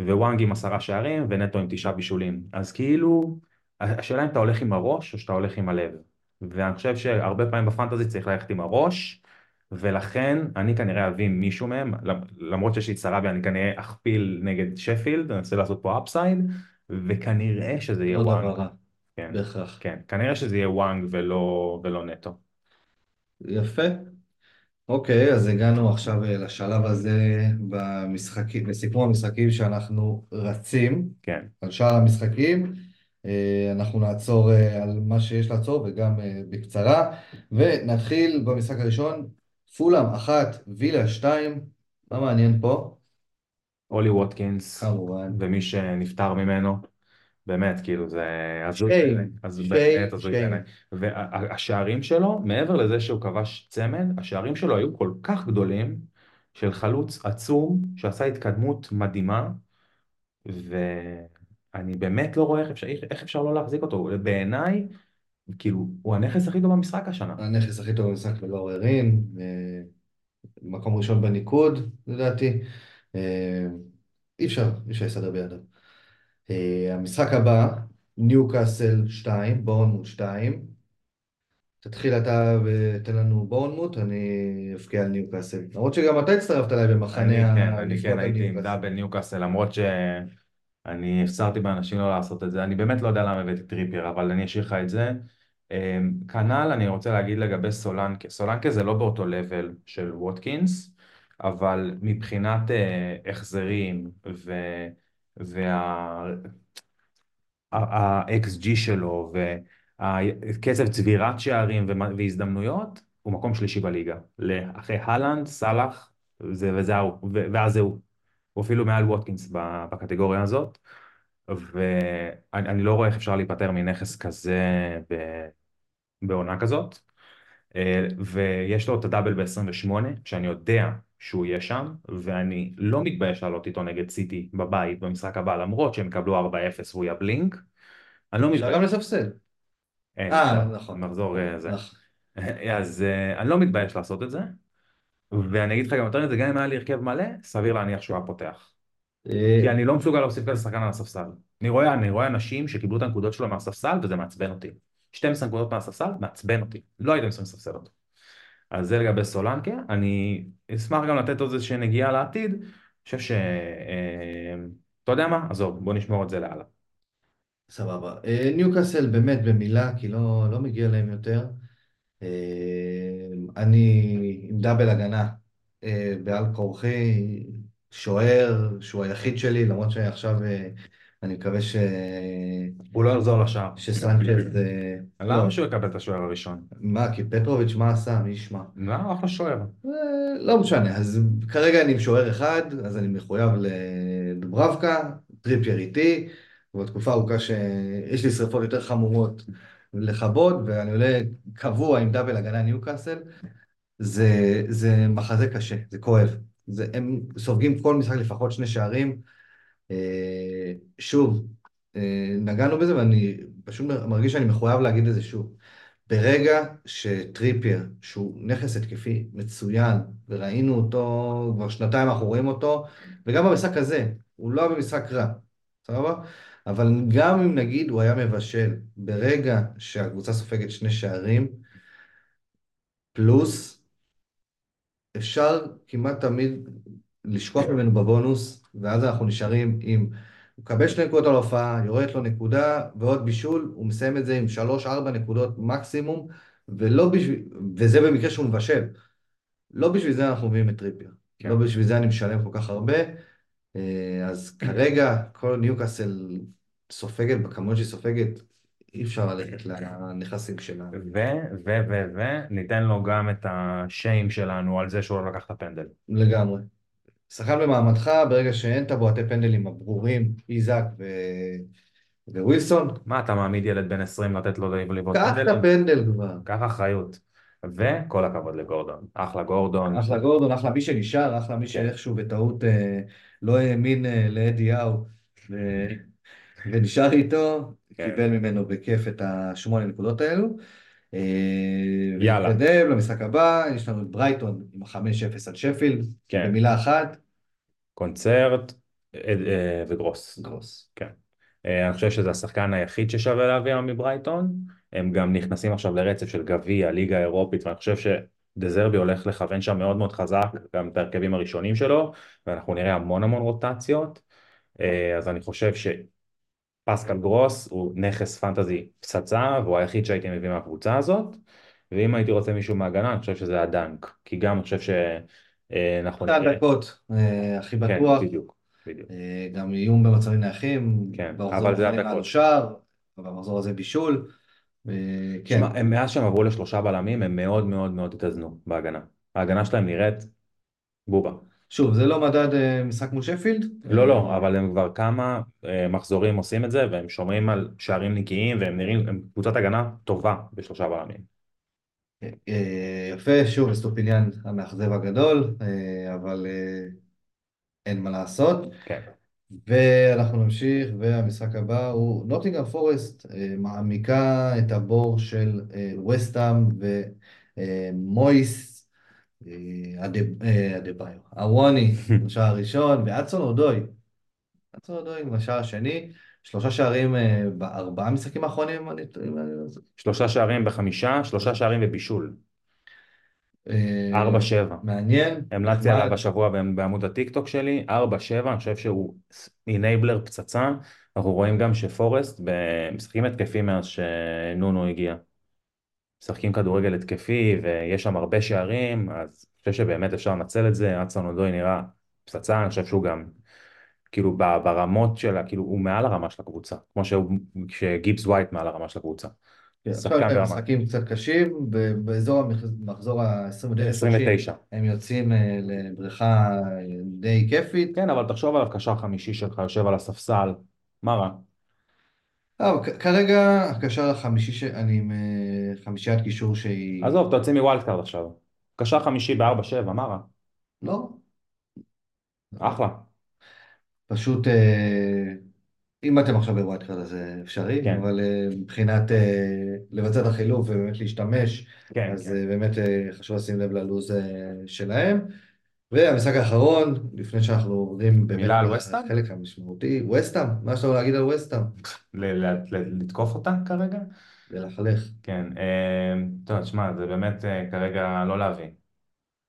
ווואנג עם עשרה שערים ונטו עם תשעה בישולים. אז כאילו, השאלה אם אתה הולך עם הראש או שאתה הולך עם הלב. ואני חושב שהרבה פעמים ב fantasy צריך ללכת עם הראש, ולכן אני כנראה אביא מישהו מהם, למרות שיש לי את סרביה, אני כנראה אכפיל נגד שפילד, אני רוצה לעשות פה אפסייד, וכנראה שזה יהיה לא וואנג. דבר רע, כן, בהכרח. כן, כנראה שזה יהיה וואנג ולא, ולא נטו. יפה. אוקיי, אז הגענו עכשיו אה, לשלב הזה במשחקים, בסיפור המשחקים שאנחנו רצים, כן, על שאר המשחקים. אה, אנחנו נעצור אה, על מה שיש לעצור וגם בקצרה, ונתחיל במשחק הראשון, פולאם אחת, וילה שתיים, מה מעניין פה? אולי ווטקינס, כמובן. ומי שנפטר ממנו, באמת, כאילו זה הזוי אז באמת הזוי. והשערים שלו, מעבר לזה שהוא כבש צמד, השערים שלו היו כל כך גדולים, של חלוץ עצום, שעשה התקדמות מדהימה, ואני באמת לא רואה איך אפשר, איך אפשר לא להחזיק אותו. בעיניי, כאילו, הוא הנכס הכי טוב במשחק השנה. הנכס הכי טוב במשחק ללא עוררין, אה, מקום ראשון בניקוד, לדעתי. אה, אי אפשר, אי אפשר לסדר בידיו. אה, המשחק הבא, ניוקאסל 2, בורנמוט 2. תתחיל אתה ותן לנו בורנמוט, אני אבקיע על ניוקאסל. למרות שגם אתה הצטרפת אליי אני במחנה כן, אני כן הלבכות על הייתי עם. דאבל ניוקאסל, למרות שאני הפצרתי באנשים לא לעשות את זה. אני באמת לא יודע למה הבאתי טריפייר, אבל אני אשאיר לך את זה. אמ, כנ"ל אני רוצה להגיד לגבי סולנקה. סולנקה זה לא באותו level של ווטקינס, אבל מבחינת אה, החזרים ו... וה... ה-XG שלו וקצב צבירת שערים והזדמנויות, הוא מקום שלישי בליגה. אחרי הלנד, סאלח, וזהו, ואז זהו. אפילו מעל ווטקינס בקטגוריה הזאת, ואני לא רואה איך אפשר להיפטר מנכס כזה בעונה כזאת. אה, ויש לו את הדאבל ב-28, שאני יודע שהוא יהיה שם, ואני לא מתבייש לעלות איתו נגד סיטי בבית במשחק הבא, למרות שהם יקבלו 4-0 והוא יבלינק. אני לא מתבייש. אפשר גם לספסל. אה, נכון. מחזור אה, זה. נכון. אז אני לא מתבייש לעשות את זה, ואני אגיד לך גם יותר מזה, גם אם היה לי הרכב מלא, סביר להניח שהוא היה פותח. כי אני לא מסוגל להוסיף כזה שחקן על הספסל. אני רואה, אני רואה אנשים שקיבלו את הנקודות שלו מהספסל, וזה מעצבן אותי. 12 נקודות מהספסל, מעצבן אותי. לא הייתם צריכים לספסל אותו. אז זה לגבי סולנקה, אני אשמח גם לתת עוד איזושהי נגיעה לעתיד, אני חושב ש... אה, אתה יודע מה? עזוב, בוא נשמור את זה להלאה. סבבה. אה, ניוקאסל באמת במילה, כי לא, לא מגיע להם יותר. אה, אני עם דאבל הגנה בעל כורחי, שוער, שהוא היחיד שלי, למרות שעכשיו אני מקווה ש... הוא לא יחזור לשער. שסנצ'ז... למה שהוא יקבל את השוער הראשון? מה, כי פטרוביץ' מה עשה? מי ישמע? לא, אחלה שוער. לא משנה, אז כרגע אני עם שוער אחד, אז אני מחויב לדוברבקה, טריפייר איתי, ובתקופה ארוכה שיש לי שריפות יותר חמורות לכבות, ואני עולה קבוע עם double הגנה ניוקאסל, זה, זה מחזה קשה, זה כואב. זה, הם סופגים כל משחק לפחות שני שערים. אה, שוב, אה, נגענו בזה ואני פשוט מרגיש שאני מחויב להגיד את זה שוב. ברגע שטריפייר, שהוא נכס התקפי מצוין, וראינו אותו, כבר שנתיים אנחנו רואים אותו, וגם במשחק הזה, הוא לא היה במשחק רע, סבבה? אבל גם אם נגיד הוא היה מבשל, ברגע שהקבוצה סופגת שני שערים, פלוס, אפשר כמעט תמיד לשכוח ממנו בבונוס, ואז אנחנו נשארים עם, הוא מקבל שתי נקודות על הופעה, יורדת לו נקודה ועוד בישול, הוא מסיים את זה עם שלוש-ארבע נקודות מקסימום, ולא בשביל, וזה במקרה שהוא מבשל. לא בשביל זה אנחנו מביאים את טריפייר. כן. לא בשביל זה אני משלם כל כך הרבה. אה, אז כרגע כל ניוקאסל סופגת בכמות שהיא סופגת, אי אפשר ללכת לנכסים שלה. ו, ו, ו, ו, ניתן לו גם את ה shame שלנו על זה שהוא לא לקח את הפנדל. לגמרי. שחקן במעמדך, ברגע שאין את הבועטי פנדלים הברורים, איזק ו... ווילסון. מה, אתה מעמיד ילד בן 20 לתת לו לבעוט פנדלים? קח את הפנדל כבר. קח אחריות. וכל הכבוד לגורדון. אחלה גורדון. אחלה גורדון, אחלה מי שנשאר, אחלה מי כן. שאיכשהו בטעות אה, לא האמין אה, לאדי יאו ו... ונשאר איתו, כן. קיבל ממנו בכיף את השמונה נקודות האלו. אה, יאללה. ונתקדם למשחק הבא, יש לנו את ברייטון עם ה-5-0 על שפילד, כן. במילה אחת. קונצרט אה, אה, וגרוס. גרוס. כן. אני חושב שזה השחקן היחיד ששווה להביא היום מברייטון. הם גם נכנסים עכשיו לרצף של גביע, ליגה אירופית, ואני חושב שדזרבי הולך לכוון שם מאוד מאוד חזק, גם את ההרכבים הראשונים שלו, ואנחנו נראה המון המון רוטציות. אז אני חושב ש... פסקל גרוס הוא נכס פנטזי פצצה והוא היחיד שהייתי מביא מהקבוצה הזאת ואם הייתי רוצה מישהו מהגנה אני חושב שזה הדנק כי גם אני חושב שאנחנו נראה... הדקות אה, הכי כן, בטוח. כן, בדיוק, בדיוק. אה, גם איום במצבים נייחים. כן, אבל זה הדקות. במחזור הזה בישול. כן. שמה, הם מאז שהם עברו לשלושה בלמים הם מאוד מאוד מאוד התאזנו בהגנה. ההגנה שלהם נראית בובה. שוב, זה לא מדד אה, משחק מול שפילד? לא, לא, אבל הם כבר כמה אה, מחזורים עושים את זה, והם שומרים על שערים נקיים, והם נראים, הם קבוצת הגנה טובה בשלושה בלמים. אה, יפה, שוב, לסטופיניאן המאכזב הגדול, אבל אין מה לעשות. כן. ואנחנו נמשיך, והמשחק הבא הוא נוטינגרם פורסט, מעמיקה את הבור של וסטאם ומויס. אדה-ביו, הווני בשער הראשון, ואצון אודוי, אצון אודוי בשער השני, שלושה שערים אה, בארבעה משחקים האחרונים, אני... שלושה שערים בחמישה, שלושה שערים ובישול. אה, ארבע שבע. מעניין, המלצתי. עליו השבוע בעמוד הטיק טוק שלי, 4-7, אני חושב שהוא אינבלר פצצה. אנחנו רואים גם שפורסט במשחקים התקפים מאז שנונו הגיע. משחקים כדורגל התקפי ויש שם הרבה שערים, אז אני חושב שבאמת אפשר לנצל את זה. אצלון אודוי נראה פצצה, אני חושב שהוא גם, כאילו ברמות שלה, כאילו הוא מעל הרמה של הקבוצה, כמו שגיבס ווייט מעל הרמה של הקבוצה. כן, שחקן ברמה. משחקים קצת קשים, באזור המחזור ה-29 29. הם יוצאים אה, לריצה אה, די כיפית. כן, אבל תחשוב עליו קשר חמישי שלך, יושב על הספסל, מה רע? כ- כרגע הקשר החמישי, אני עם אה, חמישיית קישור שהיא... עזוב, אתה יוצא מ wild card עכשיו. קשר חמישי ב-4-7, מה רע? לא, אחלה. פשוט אה, אם אתם עכשיו ב wild card אז זה אפשרי, כן. אבל אה, מבחינת אה, לבצע את החילוף ובאמת להשתמש, כן, אז כן. אה, באמת אה, חשוב לשים לב ללו"ז אה, שלהם. והמשחק האחרון, לפני שאנחנו עוברים באמת מילה על וסטהאם? לחלק המשמעותי, וסטאם, מה יש לנו להגיד על וסטאם? ל- ל- ל- לתקוף אותה כרגע? ולחלך. כן. אה, טוב, תשמע, זה באמת אה, כרגע לא להבין.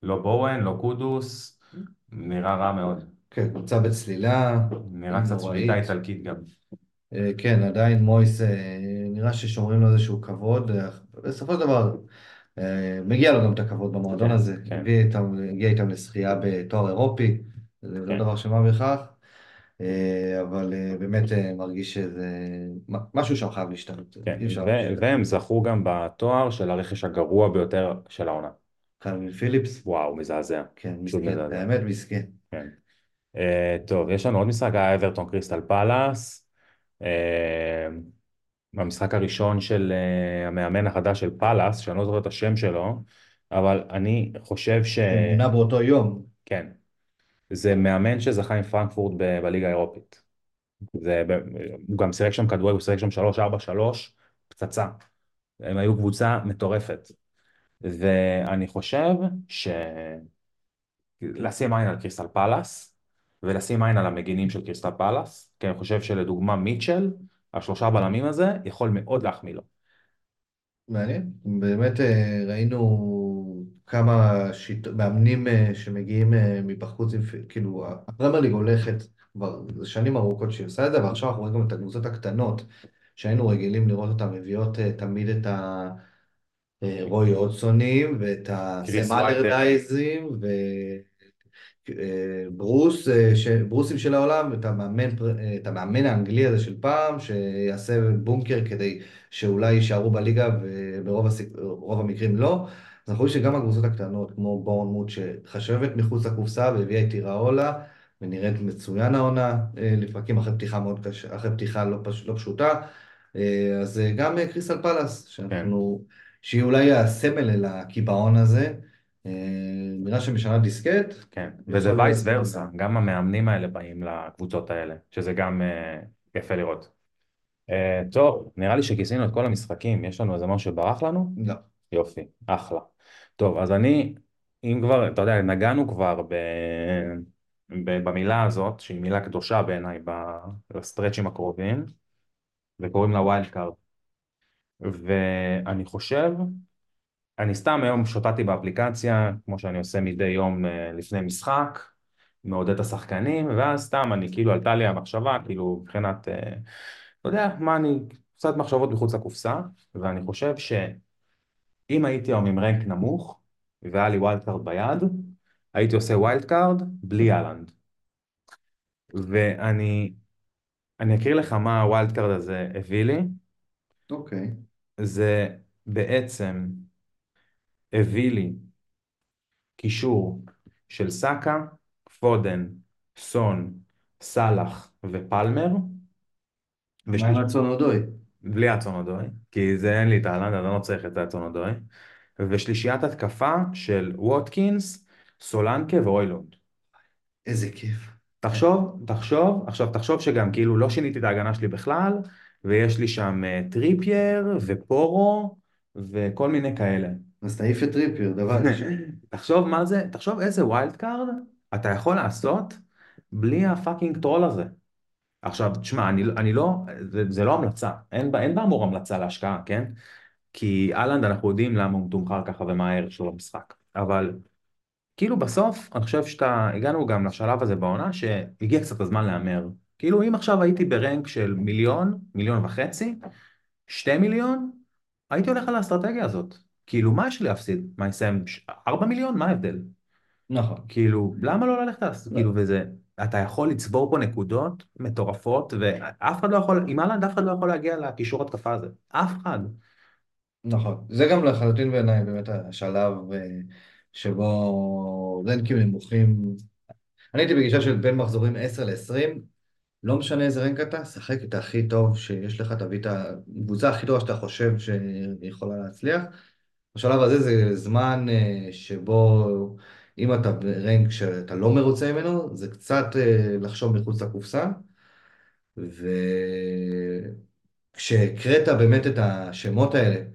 לא בורן, לא קודוס, נראה רע מאוד. כן, קבוצה בצלילה, נראה קצת. שביתה איטלקית גם. אה, כן, עדיין מויס, אה, נראה ששומרים לו איזשהו כבוד, אה, בסופו של דבר מגיע לו גם את הכבוד במועדון כן, הזה, כן. הביא איתם, הגיע איתם לזכייה בתואר אירופי, זה לא כן. דבר של מה בכך, אבל באמת מרגיש שזה משהו שם חייב להשתנות, כן. ו-. והם זכו גם בתואר של הרכש הגרוע ביותר של העונה. קלווין פיליפס, וואו, מזעזע. כן, מסכן. באמת מסכן. כן. אה, טוב, יש לנו עוד משחק, היה אברטון קריסטל פאלאס. אה, המשחק הראשון של אה, המאמן החדש של פאלאס, שאני לא זוכר את השם שלו, אבל אני חושב ש... הוא מונה באותו יום, כן. זה מאמן שזכה עם פרנקפורט ב- בליגה האירופית. זה, הוא גם שיחק שם כדורגל, הוא שיחק שם 3-4-3, פצצה. הם היו קבוצה מטורפת. ואני חושב ש... לשים עין על קריסטל פאלאס, ולשים עין על המגינים של קריסטל פאלאס, כי אני חושב שלדוגמה מיטשל, השלושה בלמים הזה, יכול מאוד להחמיא לו. מעניין, באמת אה, ראינו כמה שיט... מאמנים אה, שמגיעים אה, מבחוץ, כאילו הפרמייר ליג הולכת כבר שנים ארוכות שהיא עושה את זה, ועכשיו אנחנו רואים גם את הקבוצות הקטנות שהיינו רגילים לראות אותן מביאות תמיד את הרוי אודסונים ואת קריס הסם וברוס, אה. ברוסים של העולם, את המאמן, אה, את המאמן האנגלי הזה של פעם, שיעשה בונקר כדי שאולי יישארו בליגה וברוב הסיק... רוב המקרים לא. אז אנחנו רואים שגם הקבוצות הקטנות, כמו בורנמוט, שחשבת מחוץ לקופסה והביאה את איראולה, ונראית מצוין העונה, אה, לפרקים אחרי פתיחה מאוד קשה, אחרי פתיחה לא, פש... לא פשוטה. אז גם קריסטל פלאס, שאנחנו, שהיא אולי הסמל אל הקיבעון הזה, נראה שמשנה דיסקט. כן, וזה וייס ורסה, גם. המאמנים האלה באים לקבוצות האלה, שזה גם אה, יפה לראות. אה, טוב, נראה לי שכיסינו את כל המשחקים, יש לנו איזה משהו שברח לנו? לא. יופי, אחלה. טוב, אז אני, אם כבר, אתה יודע, נגענו כבר ב, במילה הזאת, שהיא מילה קדושה בעיניי בסטרצ'ים הקרובים, וקוראים לה wild card. ואני חושב, אני סתם היום שוטטתי באפליקציה, כמו שאני עושה מדי יום אה, לפני משחק, מעודד את השחקנים, ואז סתם אני, כאילו עלתה לי המחשבה, כאילו מבחינת, אתה יודע, מה אני, קצת מחשבות מחוץ לקופסה, ואני חושב שאם הייתי היום עם rank נמוך, והיה לי wild card ביד, הייתי עושה wild card בלי אהלנד. ואני אני אקריא לך מה ה wild card הזה הביא לי. אוקיי. זה בעצם הביא לי קישור של סאקה, פודן, סון, סאלח ופלמר. מה עם האדסון אודוי? בלי האדסון אודוי, כי זה אין לי את האלנד, אני לא צריך את האדסון אודוי. ושלישיית התקפה של ווטקינס, סולנקה ואוילונד. איזה כיף. תחשוב, תחשוב, עכשיו תחשוב שגם כאילו לא שיניתי את ההגנה שלי בכלל, ויש לי שם אה, טריפייר ופורו וכל מיני כאלה. אז תעיף את טריפייר, דבר ראשון. תחשוב מה זה, תחשוב איזה wild card אתה יכול לעשות בלי ה fucking טרול הזה. עכשיו, תשמע, אני, אני לא, זה, זה לא המלצה, אין, בה- אין באמור המלצה להשקעה, כן? כי אהלנד, אנחנו יודעים למה הוא מתומחר ככה ומה הערך שלו במשחק. אבל כאילו בסוף, אני חושב שאתה, הגענו גם לשלב הזה בעונה, שהגיע קצת הזמן להמר. כאילו אם עכשיו הייתי ב rank של מיליון, מיליון וחצי, שתי מיליון, הייתי הולך על האסטרטגיה הזאת. כאילו, מה יש לי להפסיד? מה, אני אסיים ש- ארבע מיליון? מה ההבדל? נכון. כאילו, למה לא ללכת על... לא, כאילו, וזה... אתה יכול לצבור פה נקודות מטורפות, ואף אחד לא יכול, עם אהלנד אף אחד לא יכול להגיע לקישור התקפה הזה. אף אחד. נכון. זה גם לחלוטין בעיניי באמת השלב אה, שבו רנקים נמוכים. אני הייתי בגישה של בין מחזורים 10 ל-20, לא משנה איזה רנק אתה, שחק את הכי טוב שיש לך, תביא את הקבוצה הכי טובה שאתה חושב שיכולה להצליח. בשלב הזה זה זמן אה, שבו אם אתה ברנק שאתה לא מרוצה ממנו, זה קצת אה, לחשוב מחוץ לקופסה. וכשהקראת באמת את השמות האלה,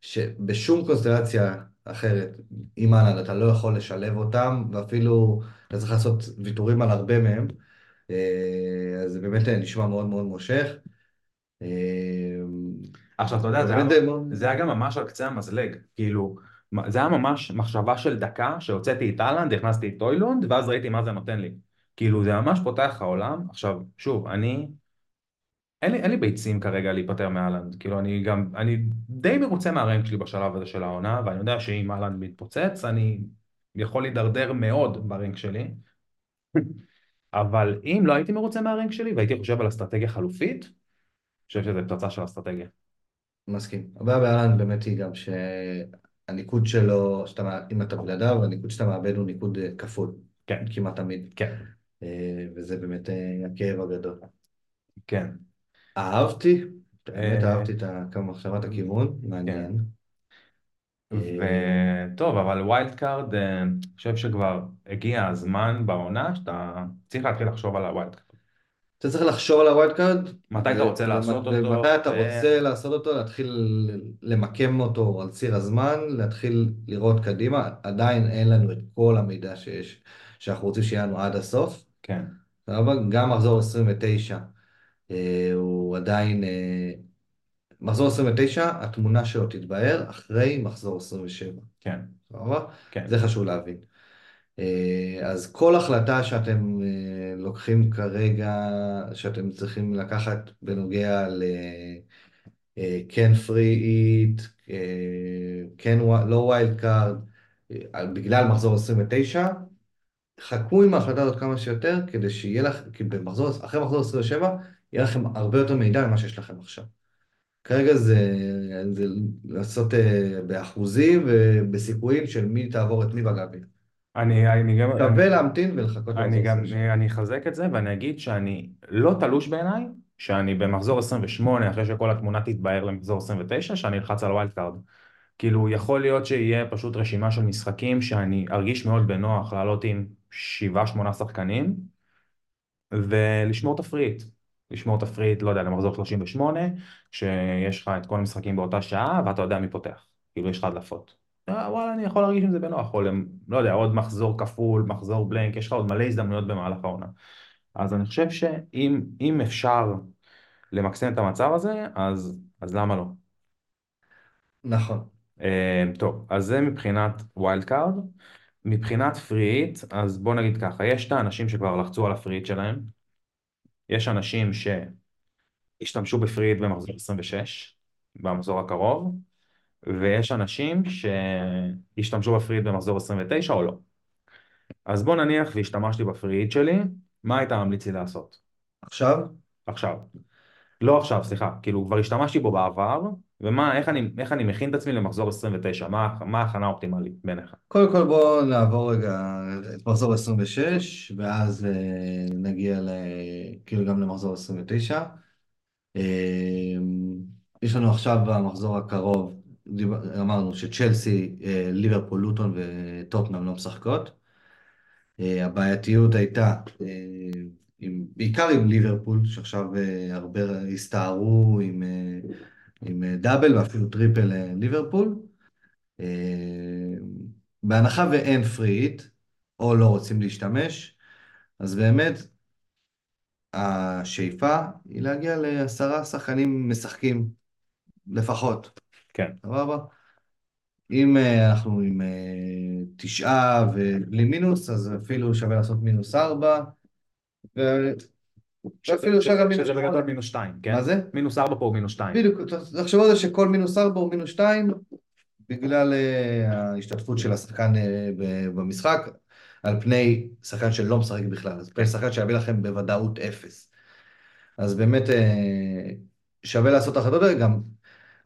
שבשום קונסטלציה אחרת, עם אהלן, אתה לא יכול לשלב אותם, ואפילו אתה צריך לעשות ויתורים על הרבה מהם, אה, אז זה באמת נשמע מאוד מאוד מושך. עכשיו, אתה יודע, זה היה, זה היה גם ממש על קצה המזלג. כאילו, זה היה ממש מחשבה של דקה, שהוצאתי את אהלנד, הכנסתי את הוילונד, ואז ראיתי מה זה נותן לי. כאילו, זה ממש פותח לך עולם. עכשיו, שוב, אני... אין לי, אין לי ביצים כרגע להיפטר מאהלנד, כאילו אני גם, אני די מרוצה מה rank שלי בשלב הזה של העונה, ואני יודע שאם אהלנד מתפוצץ, אני יכול להידרדר מאוד ב rank שלי, אבל אם לא הייתי מרוצה מה rank שלי והייתי חושב על אסטרטגיה חלופית, אני חושב שזה פצצה של אסטרטגיה. מסכים. הבעיה בהאלנד באמת היא גם שהניקוד שלו, שאתה, אם אתה בלעדיו, הניקוד שאתה מאבד הוא ניקוד אה, כפול, כן, כמעט תמיד. כן, אה, וזה באמת אה, הכאב הגדול. כן. אהבתי, באמת אה, אהבתי את ה- כמה מחשבת הכיוון, מעניין. אה, וטוב, אבל wild card, אני חושב שכבר הגיע הזמן בעונה שאתה צריך להתחיל לחשוב על ה wild card. אתה צריך לחשוב על ה wild card, מתי אתה רוצה לעשות אותו, ומתי אתה רוצה לעשות אותו, להתחיל למקם אותו על ציר הזמן, להתחיל לראות קדימה, עדיין אין לנו את כל המידע שיש, שאנחנו רוצים שיהיה לנו עד הסוף, כן, אבל גם מחזור 29 אה, הוא עדיין, אה, מחזור 29, התמונה שלו תתבהר אחרי מחזור 27, כן, סבבה? כן. זה חשוב להבין. אה, אז כל החלטה שאתם אה, לוקחים כרגע, שאתם צריכים לקחת בנוגע ל... אה, כן free hit, כן לא wild card, בגלל מחזור 29, חכו עם ההחלטה הזאת כמה שיותר, כדי שיהיה לך, כי במחזור, אחרי מחזור 27, יהיה לכם הרבה יותר מידע ממה שיש לכם עכשיו. כרגע זה, זה לעשות באחוזים ובסיכויים של מי תעבור את מי בגביע. אני, אני גם... שווה להמתין ולחכות אני גם, 27. אני אחזק את זה ואני אגיד שאני לא תלוש בעיניי, שאני במחזור 28 אחרי שכל התמונה תתבהר למחזור 29, שאני אלחץ על wild card. כאילו יכול להיות שיהיה פשוט רשימה של משחקים שאני ארגיש מאוד בנוח לעלות עם 7-8 שחקנים ולשמור תפריט. לשמור תפריט, לא יודע, למחזור 38, שיש לך את כל המשחקים באותה שעה ואתה יודע מי פותח. כאילו יש לך הדלפות. אה, וואלה, אני יכול להרגיש עם זה בנוח, או לא יודע, עוד מחזור כפול, מחזור blank, יש לך עוד מלא הזדמנויות במהלך העונה. אז אני חושב שאם אם אפשר למקסם את המצב הזה, אז, אז למה לא? נכון. אה, טוב, אז זה מבחינת wild card. מבחינת free hit, אז בוא נגיד ככה, יש את האנשים שכבר לחצו על ה free hit שלהם, יש אנשים שהשתמשו בפריט במחזור 26, במחזור הקרוב, ויש אנשים שהשתמשו בפריט במחזור 29 או לא. אז בוא נניח והשתמשתי בפריט שלי, מה היית ממליץ לי לעשות? עכשיו, עכשיו. לא עכשיו, סליחה, כאילו כבר השתמשתי בו בעבר, ומה, איך אני, איך אני מכין את עצמי למחזור 29, מה, מה ההכנה האופטימלית בעיניך? קודם כל בואו נעבור רגע את מחזור 26, ואז אה, נגיע ל... כאילו גם למחזור 29. אה, יש לנו עכשיו במחזור הקרוב, דיבר- אמרנו שצ'לסי, אה, ליברפול, לוטון וטוטנאם לא משחקות. אה, הבעייתיות הייתה אה, עם, בעיקר עם ליברפול, שעכשיו הרבה הסתערו עם, עם double ואפילו triple ליברפול. בהנחה ואין פריט, או לא רוצים להשתמש, אז באמת השאיפה היא להגיע לעשרה שחקנים משחקים לפחות, כן, סבבה? אם אה, אנחנו עם אה, תשעה ובלי מינוס, אז אפילו שווה לעשות מינוס ארבע, ו- ואפילו גם מינוס שמונה. מינוס שתיים, כן? מה זה? מינוס ארבע פה הוא מינוס שתיים. בדיוק, תחשבו על זה שכל מינוס ארבע הוא מינוס שתיים, בגלל אה, ההשתתפות של השחקן במשחק, על פני שחקן שלא משחק בכלל, אז פני שחקן שיביא לכם בוודאות אפס. אז באמת שווה לעשות האלה, גם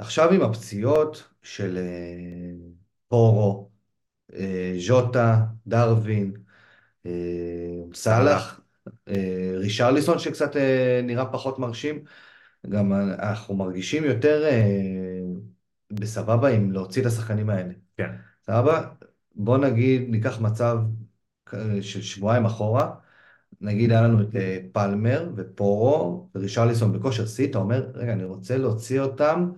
עכשיו עם הפציעות של אה, פורו, אה, ז'וטה, דרווין, אה, סאלח, רישרליסון שקצת אה, נראה פחות מרשים, גם אנחנו מרגישים יותר בסבבה עם להוציא את השחקנים האלה. כן, סבבה? בוא נגיד, ניקח מצב של שבועיים אחורה, נגיד היה לנו את פלמר ופורו ורישרליסון בכושר שיא, אתה אומר, רגע, אני רוצה להוציא אותם,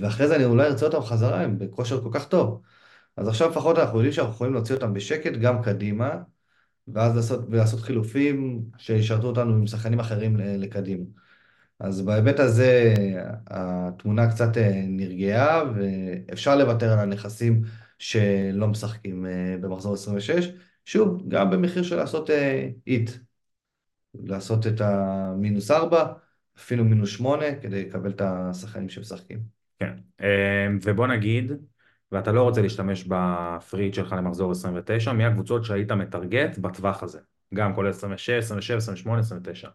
ואחרי זה אני אולי ארצה אותם חזרה, הם בכושר כל כך טוב. אז עכשיו לפחות אנחנו יודעים שאנחנו יכולים להוציא אותם בשקט גם קדימה, ואז לעשות, ולעשות חילופים שישרתו אותנו עם שחקנים אחרים אה, לקדימה. אז בהיבט הזה התמונה קצת אה, נרגעה, ואפשר לוותר על הנכסים שלא משחקים אה, במחזור 26, שוב, גם במחיר של לעשות איט, לעשות את המינוס 4, אפילו מינוס 8, כדי לקבל את השחקנים שמשחקים. כן. אה, ובוא נגיד, ואתה לא רוצה להשתמש בפריט שלך למחזור 29, מי הקבוצות שהיית מטרגט בטווח הזה? גם כולל 26, 27, 28, 29.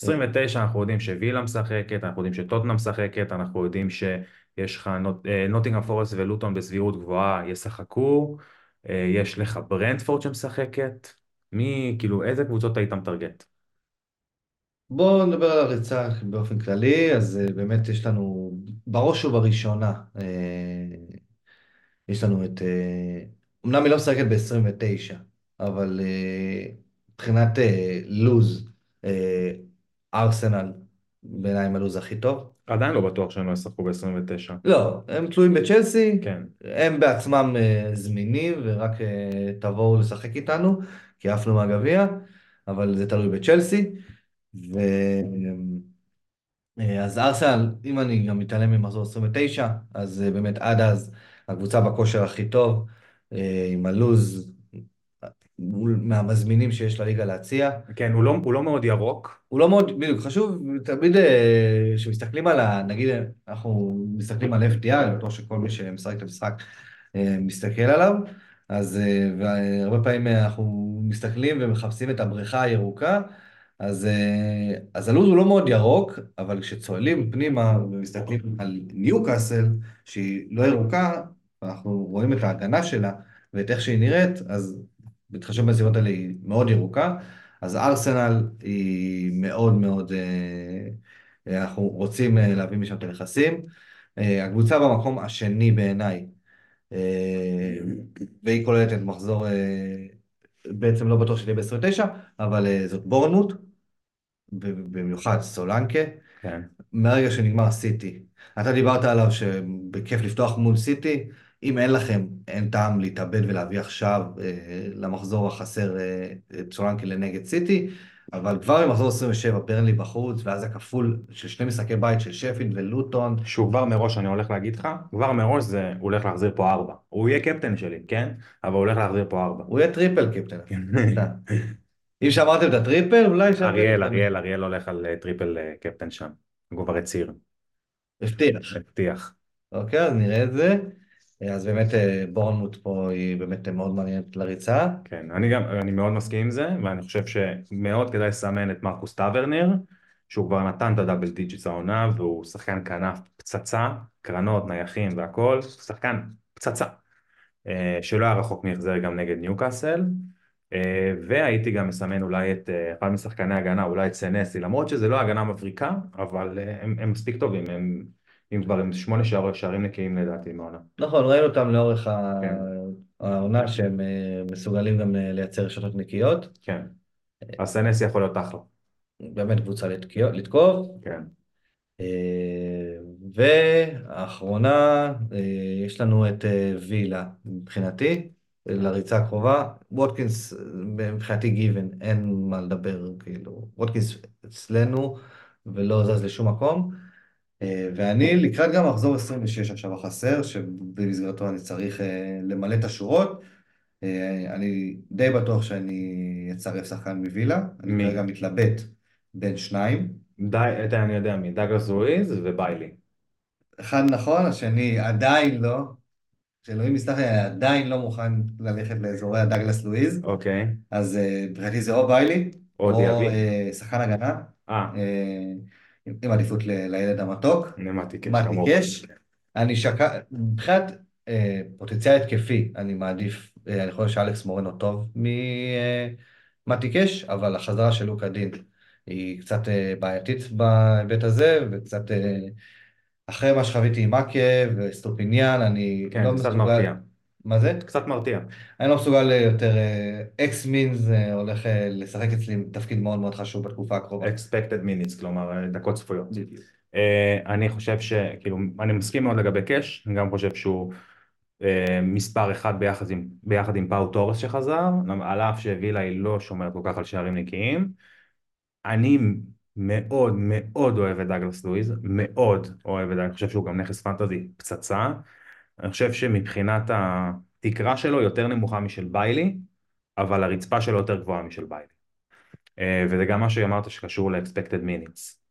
29 אנחנו יודעים שווילה משחקת, אנחנו יודעים שטוטנה משחקת, אנחנו יודעים שיש לך נוטינגרם פורסט ולוטון בסבירות גבוהה ישחקו, אה, יש לך ברנדפורד שמשחקת, מי, כאילו, איזה קבוצות היית מטרגט? בואו נדבר על הריצה באופן כללי, אז אה, באמת יש לנו, בראש ובראשונה, אה, יש לנו את, אה, אמנם היא לא משחקת ב-29, אבל אה, מבחינת אה, לוז, אה, ארסנל בעיניי עם הלוז הכי טוב. עדיין לא בטוח שהם לא ישחקו ב-29. לא, הם תלויים בצ'לסי, כן, הם בעצמם אה, זמינים ורק אה, תבואו לשחק איתנו, כי עפנו מהגביע, אבל זה תלוי בצ'לסי. ו... אה, אז ארסנל, אם אני גם מתעלם ממחזור 29, אז אה, באמת עד אז הקבוצה בכושר הכי טוב, אה, עם הלוז מהמזמינים שיש לליגה להציע. כן, הוא לא, הוא לא מאוד ירוק, הוא לא מאוד, בדיוק, חשוב תמיד כשמסתכלים על ה... נגיד, אנחנו מסתכלים על FDI, אני בטוח שכל מי שמשחק את המשחק מסתכל עליו, אז והרבה פעמים אנחנו מסתכלים ומחפשים את הבריכה הירוקה, אז, אה, אז הלו"ז הוא לא מאוד ירוק, אבל כשצוללים פנימה ומסתכלים על ניוקאסל, שהיא לא ירוקה, אנחנו רואים את ההגנה שלה ואת איך שהיא נראית, אז בהתחשב בנסיבות האלה היא מאוד ירוקה. אז ארסנל היא מאוד מאוד, אה, אנחנו רוצים אה, להביא משם את הנכסים. אה, הקבוצה במקום השני בעיניי, אה, והיא כוללת את מחזור, אה, בעצם לא בטוח שתהיה ב-29, אבל אה, זאת בורנמוט, במיוחד סולנקה, כן, מהרגע שנגמר סיטי. אתה דיברת עליו שבכיף לפתוח מול סיטי, אם אין לכם, אין טעם להתאבד ולהביא עכשיו אה, למחזור החסר אה, סולנקה לנגד סיטי, אבל כבר במחזור 27 ברנלי בחוץ, ואז הכפול של שני משחקי בית של שפילד ולוטון, שהוא כבר מראש, אני הולך להגיד לך, כבר מראש זה, הוא הולך להחזיר פה ארבע. הוא יהיה קפטן שלי, כן? אבל הוא הולך להחזיר פה ארבע. הוא יהיה triple captain. אם שמרתם את ה triple, אולי שם... אריאל, אריאל, אריאל הולך על אה, triple אה, captain שם. הוא כבר הצהיר, הבטיח. הבטיח. אוקיי, אז נראה את זה. אז באמת אה, בורנמות' פה היא באמת מאוד מעניינת לריצה. כן, אני גם, אני מאוד מסכים עם זה, ואני חושב שמאוד כדאי לסמן את מרקוס טברנייר, שהוא כבר נתן את ה double digits העונה, והוא שחקן כנף פצצה, קרנות, נייחים והכל, שחקן פצצה, אה, שלא היה רחוק מהחזר גם נגד ניוקאסל, אה, והייתי גם מסמן אולי את אה, אחד משחקני הגנה, אולי את סנסי, למרות שזה לא הגנה מבריקה, אבל הם, הם מספיק טובים, הם, הם כבר עם שמונה שער, שערים נקיים לדעתי מהעונה. נכון, ראינו אותם לאורך כן. העונה שהם אה, מסוגלים גם אה, לייצר רשתות נקיות. כן, אז סנסי יכול להיות אחלה, באמת קבוצה לתקוף. כן. אה, והאחרונה, אה, יש לנו את אה, וילה מבחינתי. לריצה הקרובה. ווטקינס מבחינתי גיוון, אין מה לדבר, כאילו, ווטקינס אצלנו ולא זז לשום מקום. אה, ואני לקראת גם מחזור 26 עכשיו החסר, שבמסגרתו אני צריך אה, למלא את השורות. אה, אני די בטוח שאני אצרף שחקן מווילה, אני? כרגע מתלבט בין שניים. די, אני יודע מי, דאגלס לואיז וביילי. אחד נכון, השני עדיין לא. שאלוהים יסלח לי, עדיין לא מוכן ללכת לאזורי הדאגלס לואיז. אוקיי. אז אה, מבחינתי זה או ביילי, או. אה, שחקן הגנה, אה, אה, עם עדיפות לילד המתוק. נמתי קש, כמובן. קש. אני שקע... מבחינת פוטנציאל התקפי, אני מעדיף, אני חושב שאלכס מורנו טוב ממתי קש, אבל החזרה של לוקה דין היא קצת בעייתית בהיבט הזה, וקצת אחרי מה שחוויתי עם מאקה וסטופיניאן, אני כן, לא קצת מסוגל... מרתיע. מה זה? קצת מרתיע. אני לא מסוגל אה, יותר, x mins הולך אה, לשחק אצלי תפקיד מאוד מאוד חשוב בתקופה הקרובה. expected minutes, כלומר אה, דקות צפויות. אה, אני חושב שכאילו, אני מסכים מאוד לגבי קאש, אני גם חושב שהוא אה, מספר אחד ביחד עם, ביחד עם פאו תורס שחזר, על אף שווילה היא לא שומרת כל כך על שערים נקיים. אני מאוד מאוד אוהב את דאגלס לואיז, מאוד אוהב את זה, אני חושב שהוא גם נכס פנטזי פצצה. אני חושב שמבחינת התקרה שלו יותר נמוכה משל ביילי, אבל הרצפה שלו יותר גבוהה משל ביילי. אה, וזה גם מה שאמרת שקשור ל-expected minutes.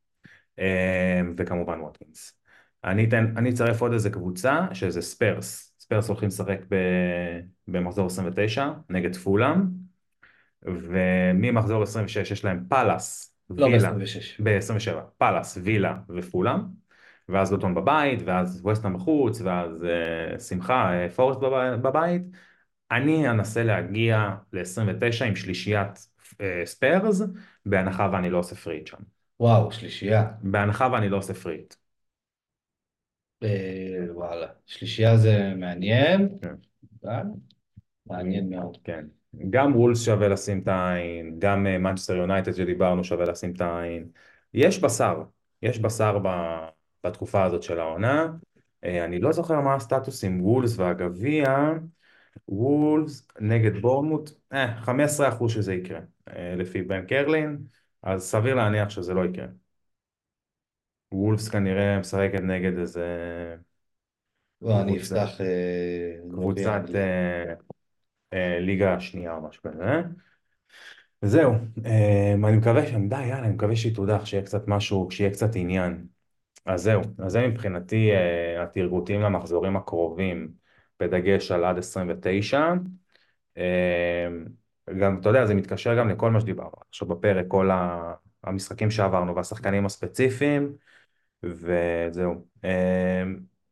אה, וכמובן ווטקינס. אני אתן, אני אצרף עוד איזה קבוצה שזה ספרס. ספרס הולכים לשחק ב- במחזור 29 נגד פולאם, וממחזור 26 יש להם פאלאס, לא וילה, ב-26. ב-27, פאלאס, וילה ופולאם, ואז לוטון בבית, ואז ווסטהאם בחוץ, ואז אה, שמחה, אה, פורסט בב- בבית. אני אנסה להגיע ל-29 עם שלישיית אה, ספרס, בהנחה ואני לא עושה free hit שם. וואו, שלישייה. בהנחה ואני לא עושה free hit. וואלה. שלישייה זה מעניין. כן. מעניין מאוד. כן. גם וולס שווה לשים את העין, גם מנצ'סטר יונייטד שדיברנו שווה לשים את העין. יש בשר, יש בשר ב- בתקופה הזאת של העונה. אה, אני לא זוכר מה הסטטוס עם וולס והגביע. וולס נגד בורנמות', אה, 15% שזה יקרה, אה, לפי בן קרלין, אז סביר להניח שזה לא יקרה. וולפס כנראה משחקת נגד איזה לא, אני. אפתח... אה, קבוצת. אה, אה, ליגה שנייה או משהו כזה. וזהו, אה, אני מקווה, ש- די, יאללה, אני מקווה שהיא תודח, שיהיה קצת משהו, שיהיה קצת עניין. אז זהו, אז זה מבחינתי אה, התרגותים למחזורים הקרובים, בדגש על עד 29. אה, גם, אתה יודע, זה מתקשר גם לכל מה שדיברנו עכשיו בפרק, כל המשחקים שעברנו והשחקנים הספציפיים, וזהו. אה,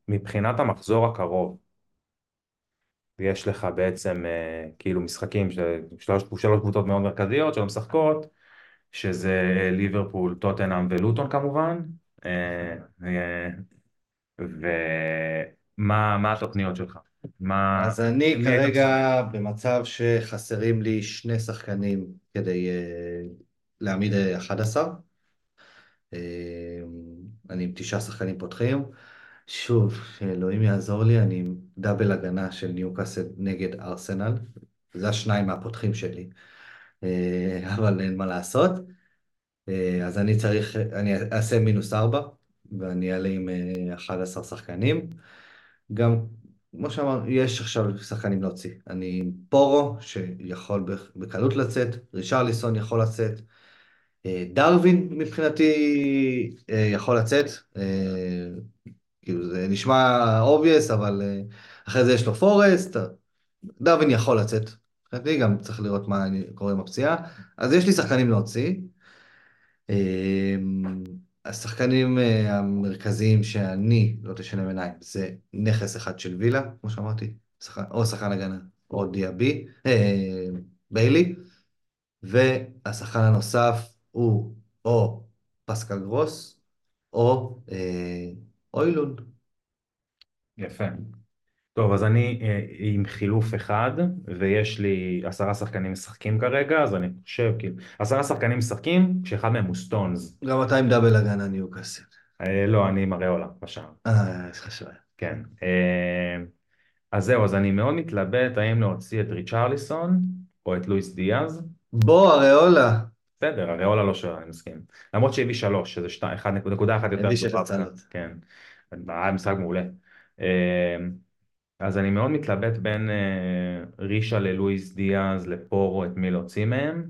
מבחינת המחזור הקרוב, יש לך בעצם אה, כאילו משחקים, ש- שלוש, שלוש קבוצות מאוד מרכזיות שלא משחקות, שזה אה, ליברפול, טוטנאם ולוטון כמובן. אה, ומה מה התוכניות שלך? מה... אז אני כרגע במצב שחסרים לי שני שחקנים כדי אה, להעמיד אה, 11. אה, אני עם תשעה שחקנים פותחים. שוב, שאלוהים יעזור לי, אני עם דאבל הגנה של ניוקאסל נגד ארסנל. זה השניים מהפותחים שלי. אה, אבל אין מה לעשות. אה, אז אני צריך, אני אעשה מינוס ארבע, ואני אעלה עם אה, 11 שחקנים. גם, כמו שאמרנו, יש עכשיו שחקנים להוציא. אני עם פורו, שיכול בקלות לצאת, רישרליסון יכול לצאת, אה, דרווין מבחינתי אה, יכול לצאת. אה, כאילו זה נשמע obvious, אבל אה, אחרי זה יש לו פורסט, דרווין יכול לצאת. מבחינתי גם צריך לראות מה קורה עם הפציעה. אז יש לי שחקנים להוציא. אמ, השחקנים אה, המרכזיים שאני לא תשנה עיניים זה נכס אחד של וילה, כמו שאמרתי, או שחקן הגנה או דיאבי, אה, ביילי, והשחקן הנוסף הוא או פסקל גרוס או אה, הוילונד. יפה. טוב, אז אני אה, עם חילוף אחד, ויש לי עשרה שחקנים משחקים כרגע, אז אני חושב, כאילו, עשרה שחקנים משחקים, כשאחד מהם הוא סטונס. גם אתה עם double הגנה ניוקאסל. אה, לא, אני עם אריולה בשער. אה, יש לך שוער. כן. אה, אז זהו, אז אני מאוד מתלבט האם להוציא את ריצ'רליסון או את לואיס דיאז. בוא, אריולה. בסדר, אריולה לא שואל, אני מסכים. למרות שהביא שלוש, שזה שתי, אחד, נקודה אחת יותר הביא שש. הצלות. כן, היה משחק מעולה. אה, אז אני מאוד מתלבט בין אה, רישה ללואיס דיאז לפורו, את מי להוציא מהם.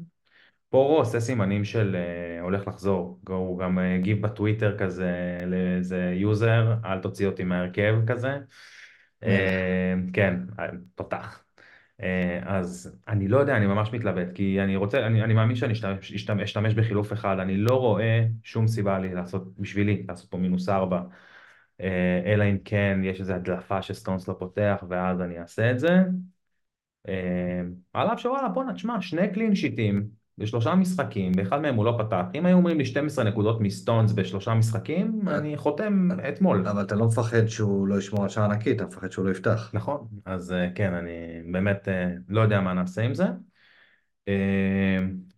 פורו עושה סימנים של אה, הולך לחזור, הוא גם הגיב בטוויטר כזה לאיזה יוזר, אל תוציא אותי מהרכב כזה. אה, כן, תותח. אה, אז אני לא יודע, אני ממש מתלבט, כי אני רוצה, אני, אני מאמין שאני אשתמש, אשתמש, אשתמש בחילוף אחד, אני לא רואה שום סיבה לי לעשות, בשבילי, לעשות פה מינוס ארבע, אה, אלא אם כן יש איזו הדלפה שסטונס לא פותח, ואז אני אעשה את זה. על אף שוואלה, בואנה, תשמע, שני קלין שיטים בשלושה משחקים, באחד מהם הוא לא פתח. אם היו אומרים לי 12 נקודות מסטונס בשלושה משחקים, אני חותם אתמול. אבל אתה לא מפחד שהוא לא ישמור על שער נקי, אתה מפחד שהוא לא יפתח. נכון, אז כן, אני באמת לא יודע מה נעשה עם זה.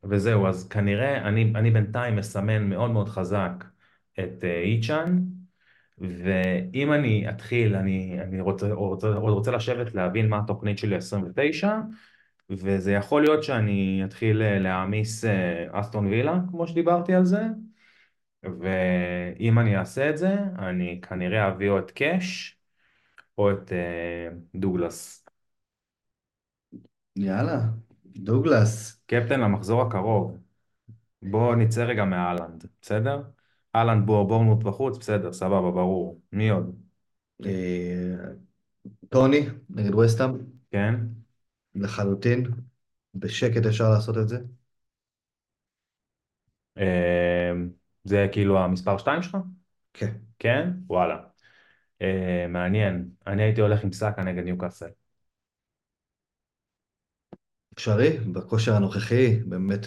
וזהו, אז כנראה אני, אני בינתיים מסמן מאוד מאוד חזק את איצ'אן, ואם אני אתחיל, אני, אני רוצה, רוצה, רוצה לשבת להבין מה התוכנית שלי 29, וזה יכול להיות שאני אתחיל להעמיס אסטון וילה, כמו שדיברתי על זה, ואם אני אעשה את זה, אני כנראה אביא או את קאש או את דוגלס. יאללה, דוגלס. קפטן למחזור הקרוב. בוא נצא רגע מהאלנד, בסדר? אהלנד בוא, בורנות בחוץ, בסדר, סבבה, ברור. מי עוד? טוני, נגד וסטאם. כן. לחלוטין. בשקט אפשר לעשות את זה. זה כאילו המספר 2 שלך? כן. כן? וואלה. מעניין. אני הייתי הולך עם סאקה נגד ניוקאסל. אפשרי, בכושר הנוכחי, באמת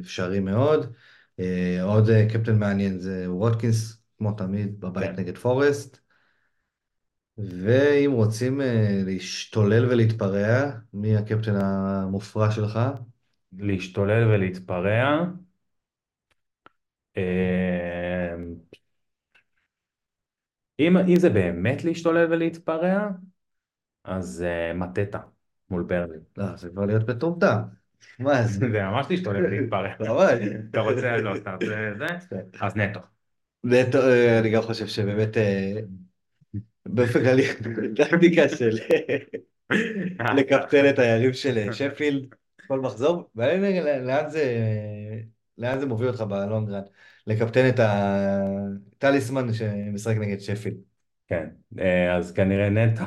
אפשרי מאוד. עוד קפטן מעניין זה ווטקינס, כמו תמיד, בבית כן. נגד פורסט. ואם רוצים להשתולל ולהתפרע, מי הקפטן המופרע שלך? להשתולל ולהתפרע? אם, אם זה באמת להשתולל ולהתפרע, אז uh, מטטה מול ברלי. לא, זה כבר להיות מטומטם. מה זה? זה ממש להשתולל ולהתפרע. ממש. אתה רוצה, לא, אתה רוצה זה? אז נטו. נטו, אני גם חושב שבאמת, באופן כללי, טקטיקה של לקפטן את היריב של שפילד, כל מחזור, ולאן זה, לאן זה מוביל אותך בלונגרן? לקפטן את הטליסמן שמשחק נגד שפילד. כן, אז כנראה נטו.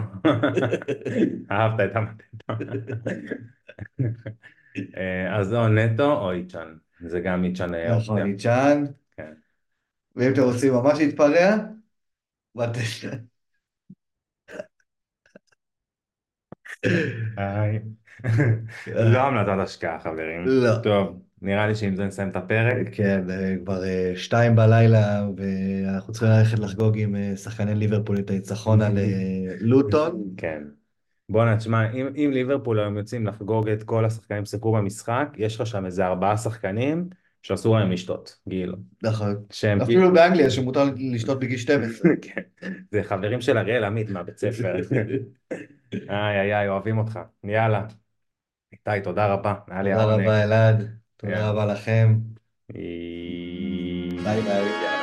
אהבת את המטטו. אז או נטו או איצ'אן. זה גם איצ'אן. נכון, איצ'אן. כן. ואם אתם רוצים ממש להתפרע, מטטה. לא המלצת השקעה חברים. לא. טוב, נראה לי שעם זה נסיים את הפרק. כן, כבר שתיים בלילה ואנחנו צריכים ללכת לחגוג עם שחקני ליברפול את הניצחון על לוטון. כן. בואנה, תשמע, אם, אם ליברפול היום יוצאים לחגוג את כל השחקנים ששיחקו במשחק, יש לך שם איזה ארבעה שחקנים שאסור להם לשתות, גיל. נכון. אפילו באנגליה שמותר לשתות בגיל 12. כן, זה חברים של אריאל עמית מהבית ספר. איי איי איי, אוהבים אותך. יאללה. איתי, תודה רבה. תודה רבה אלעד. תודה רבה לכם. ביי ביי.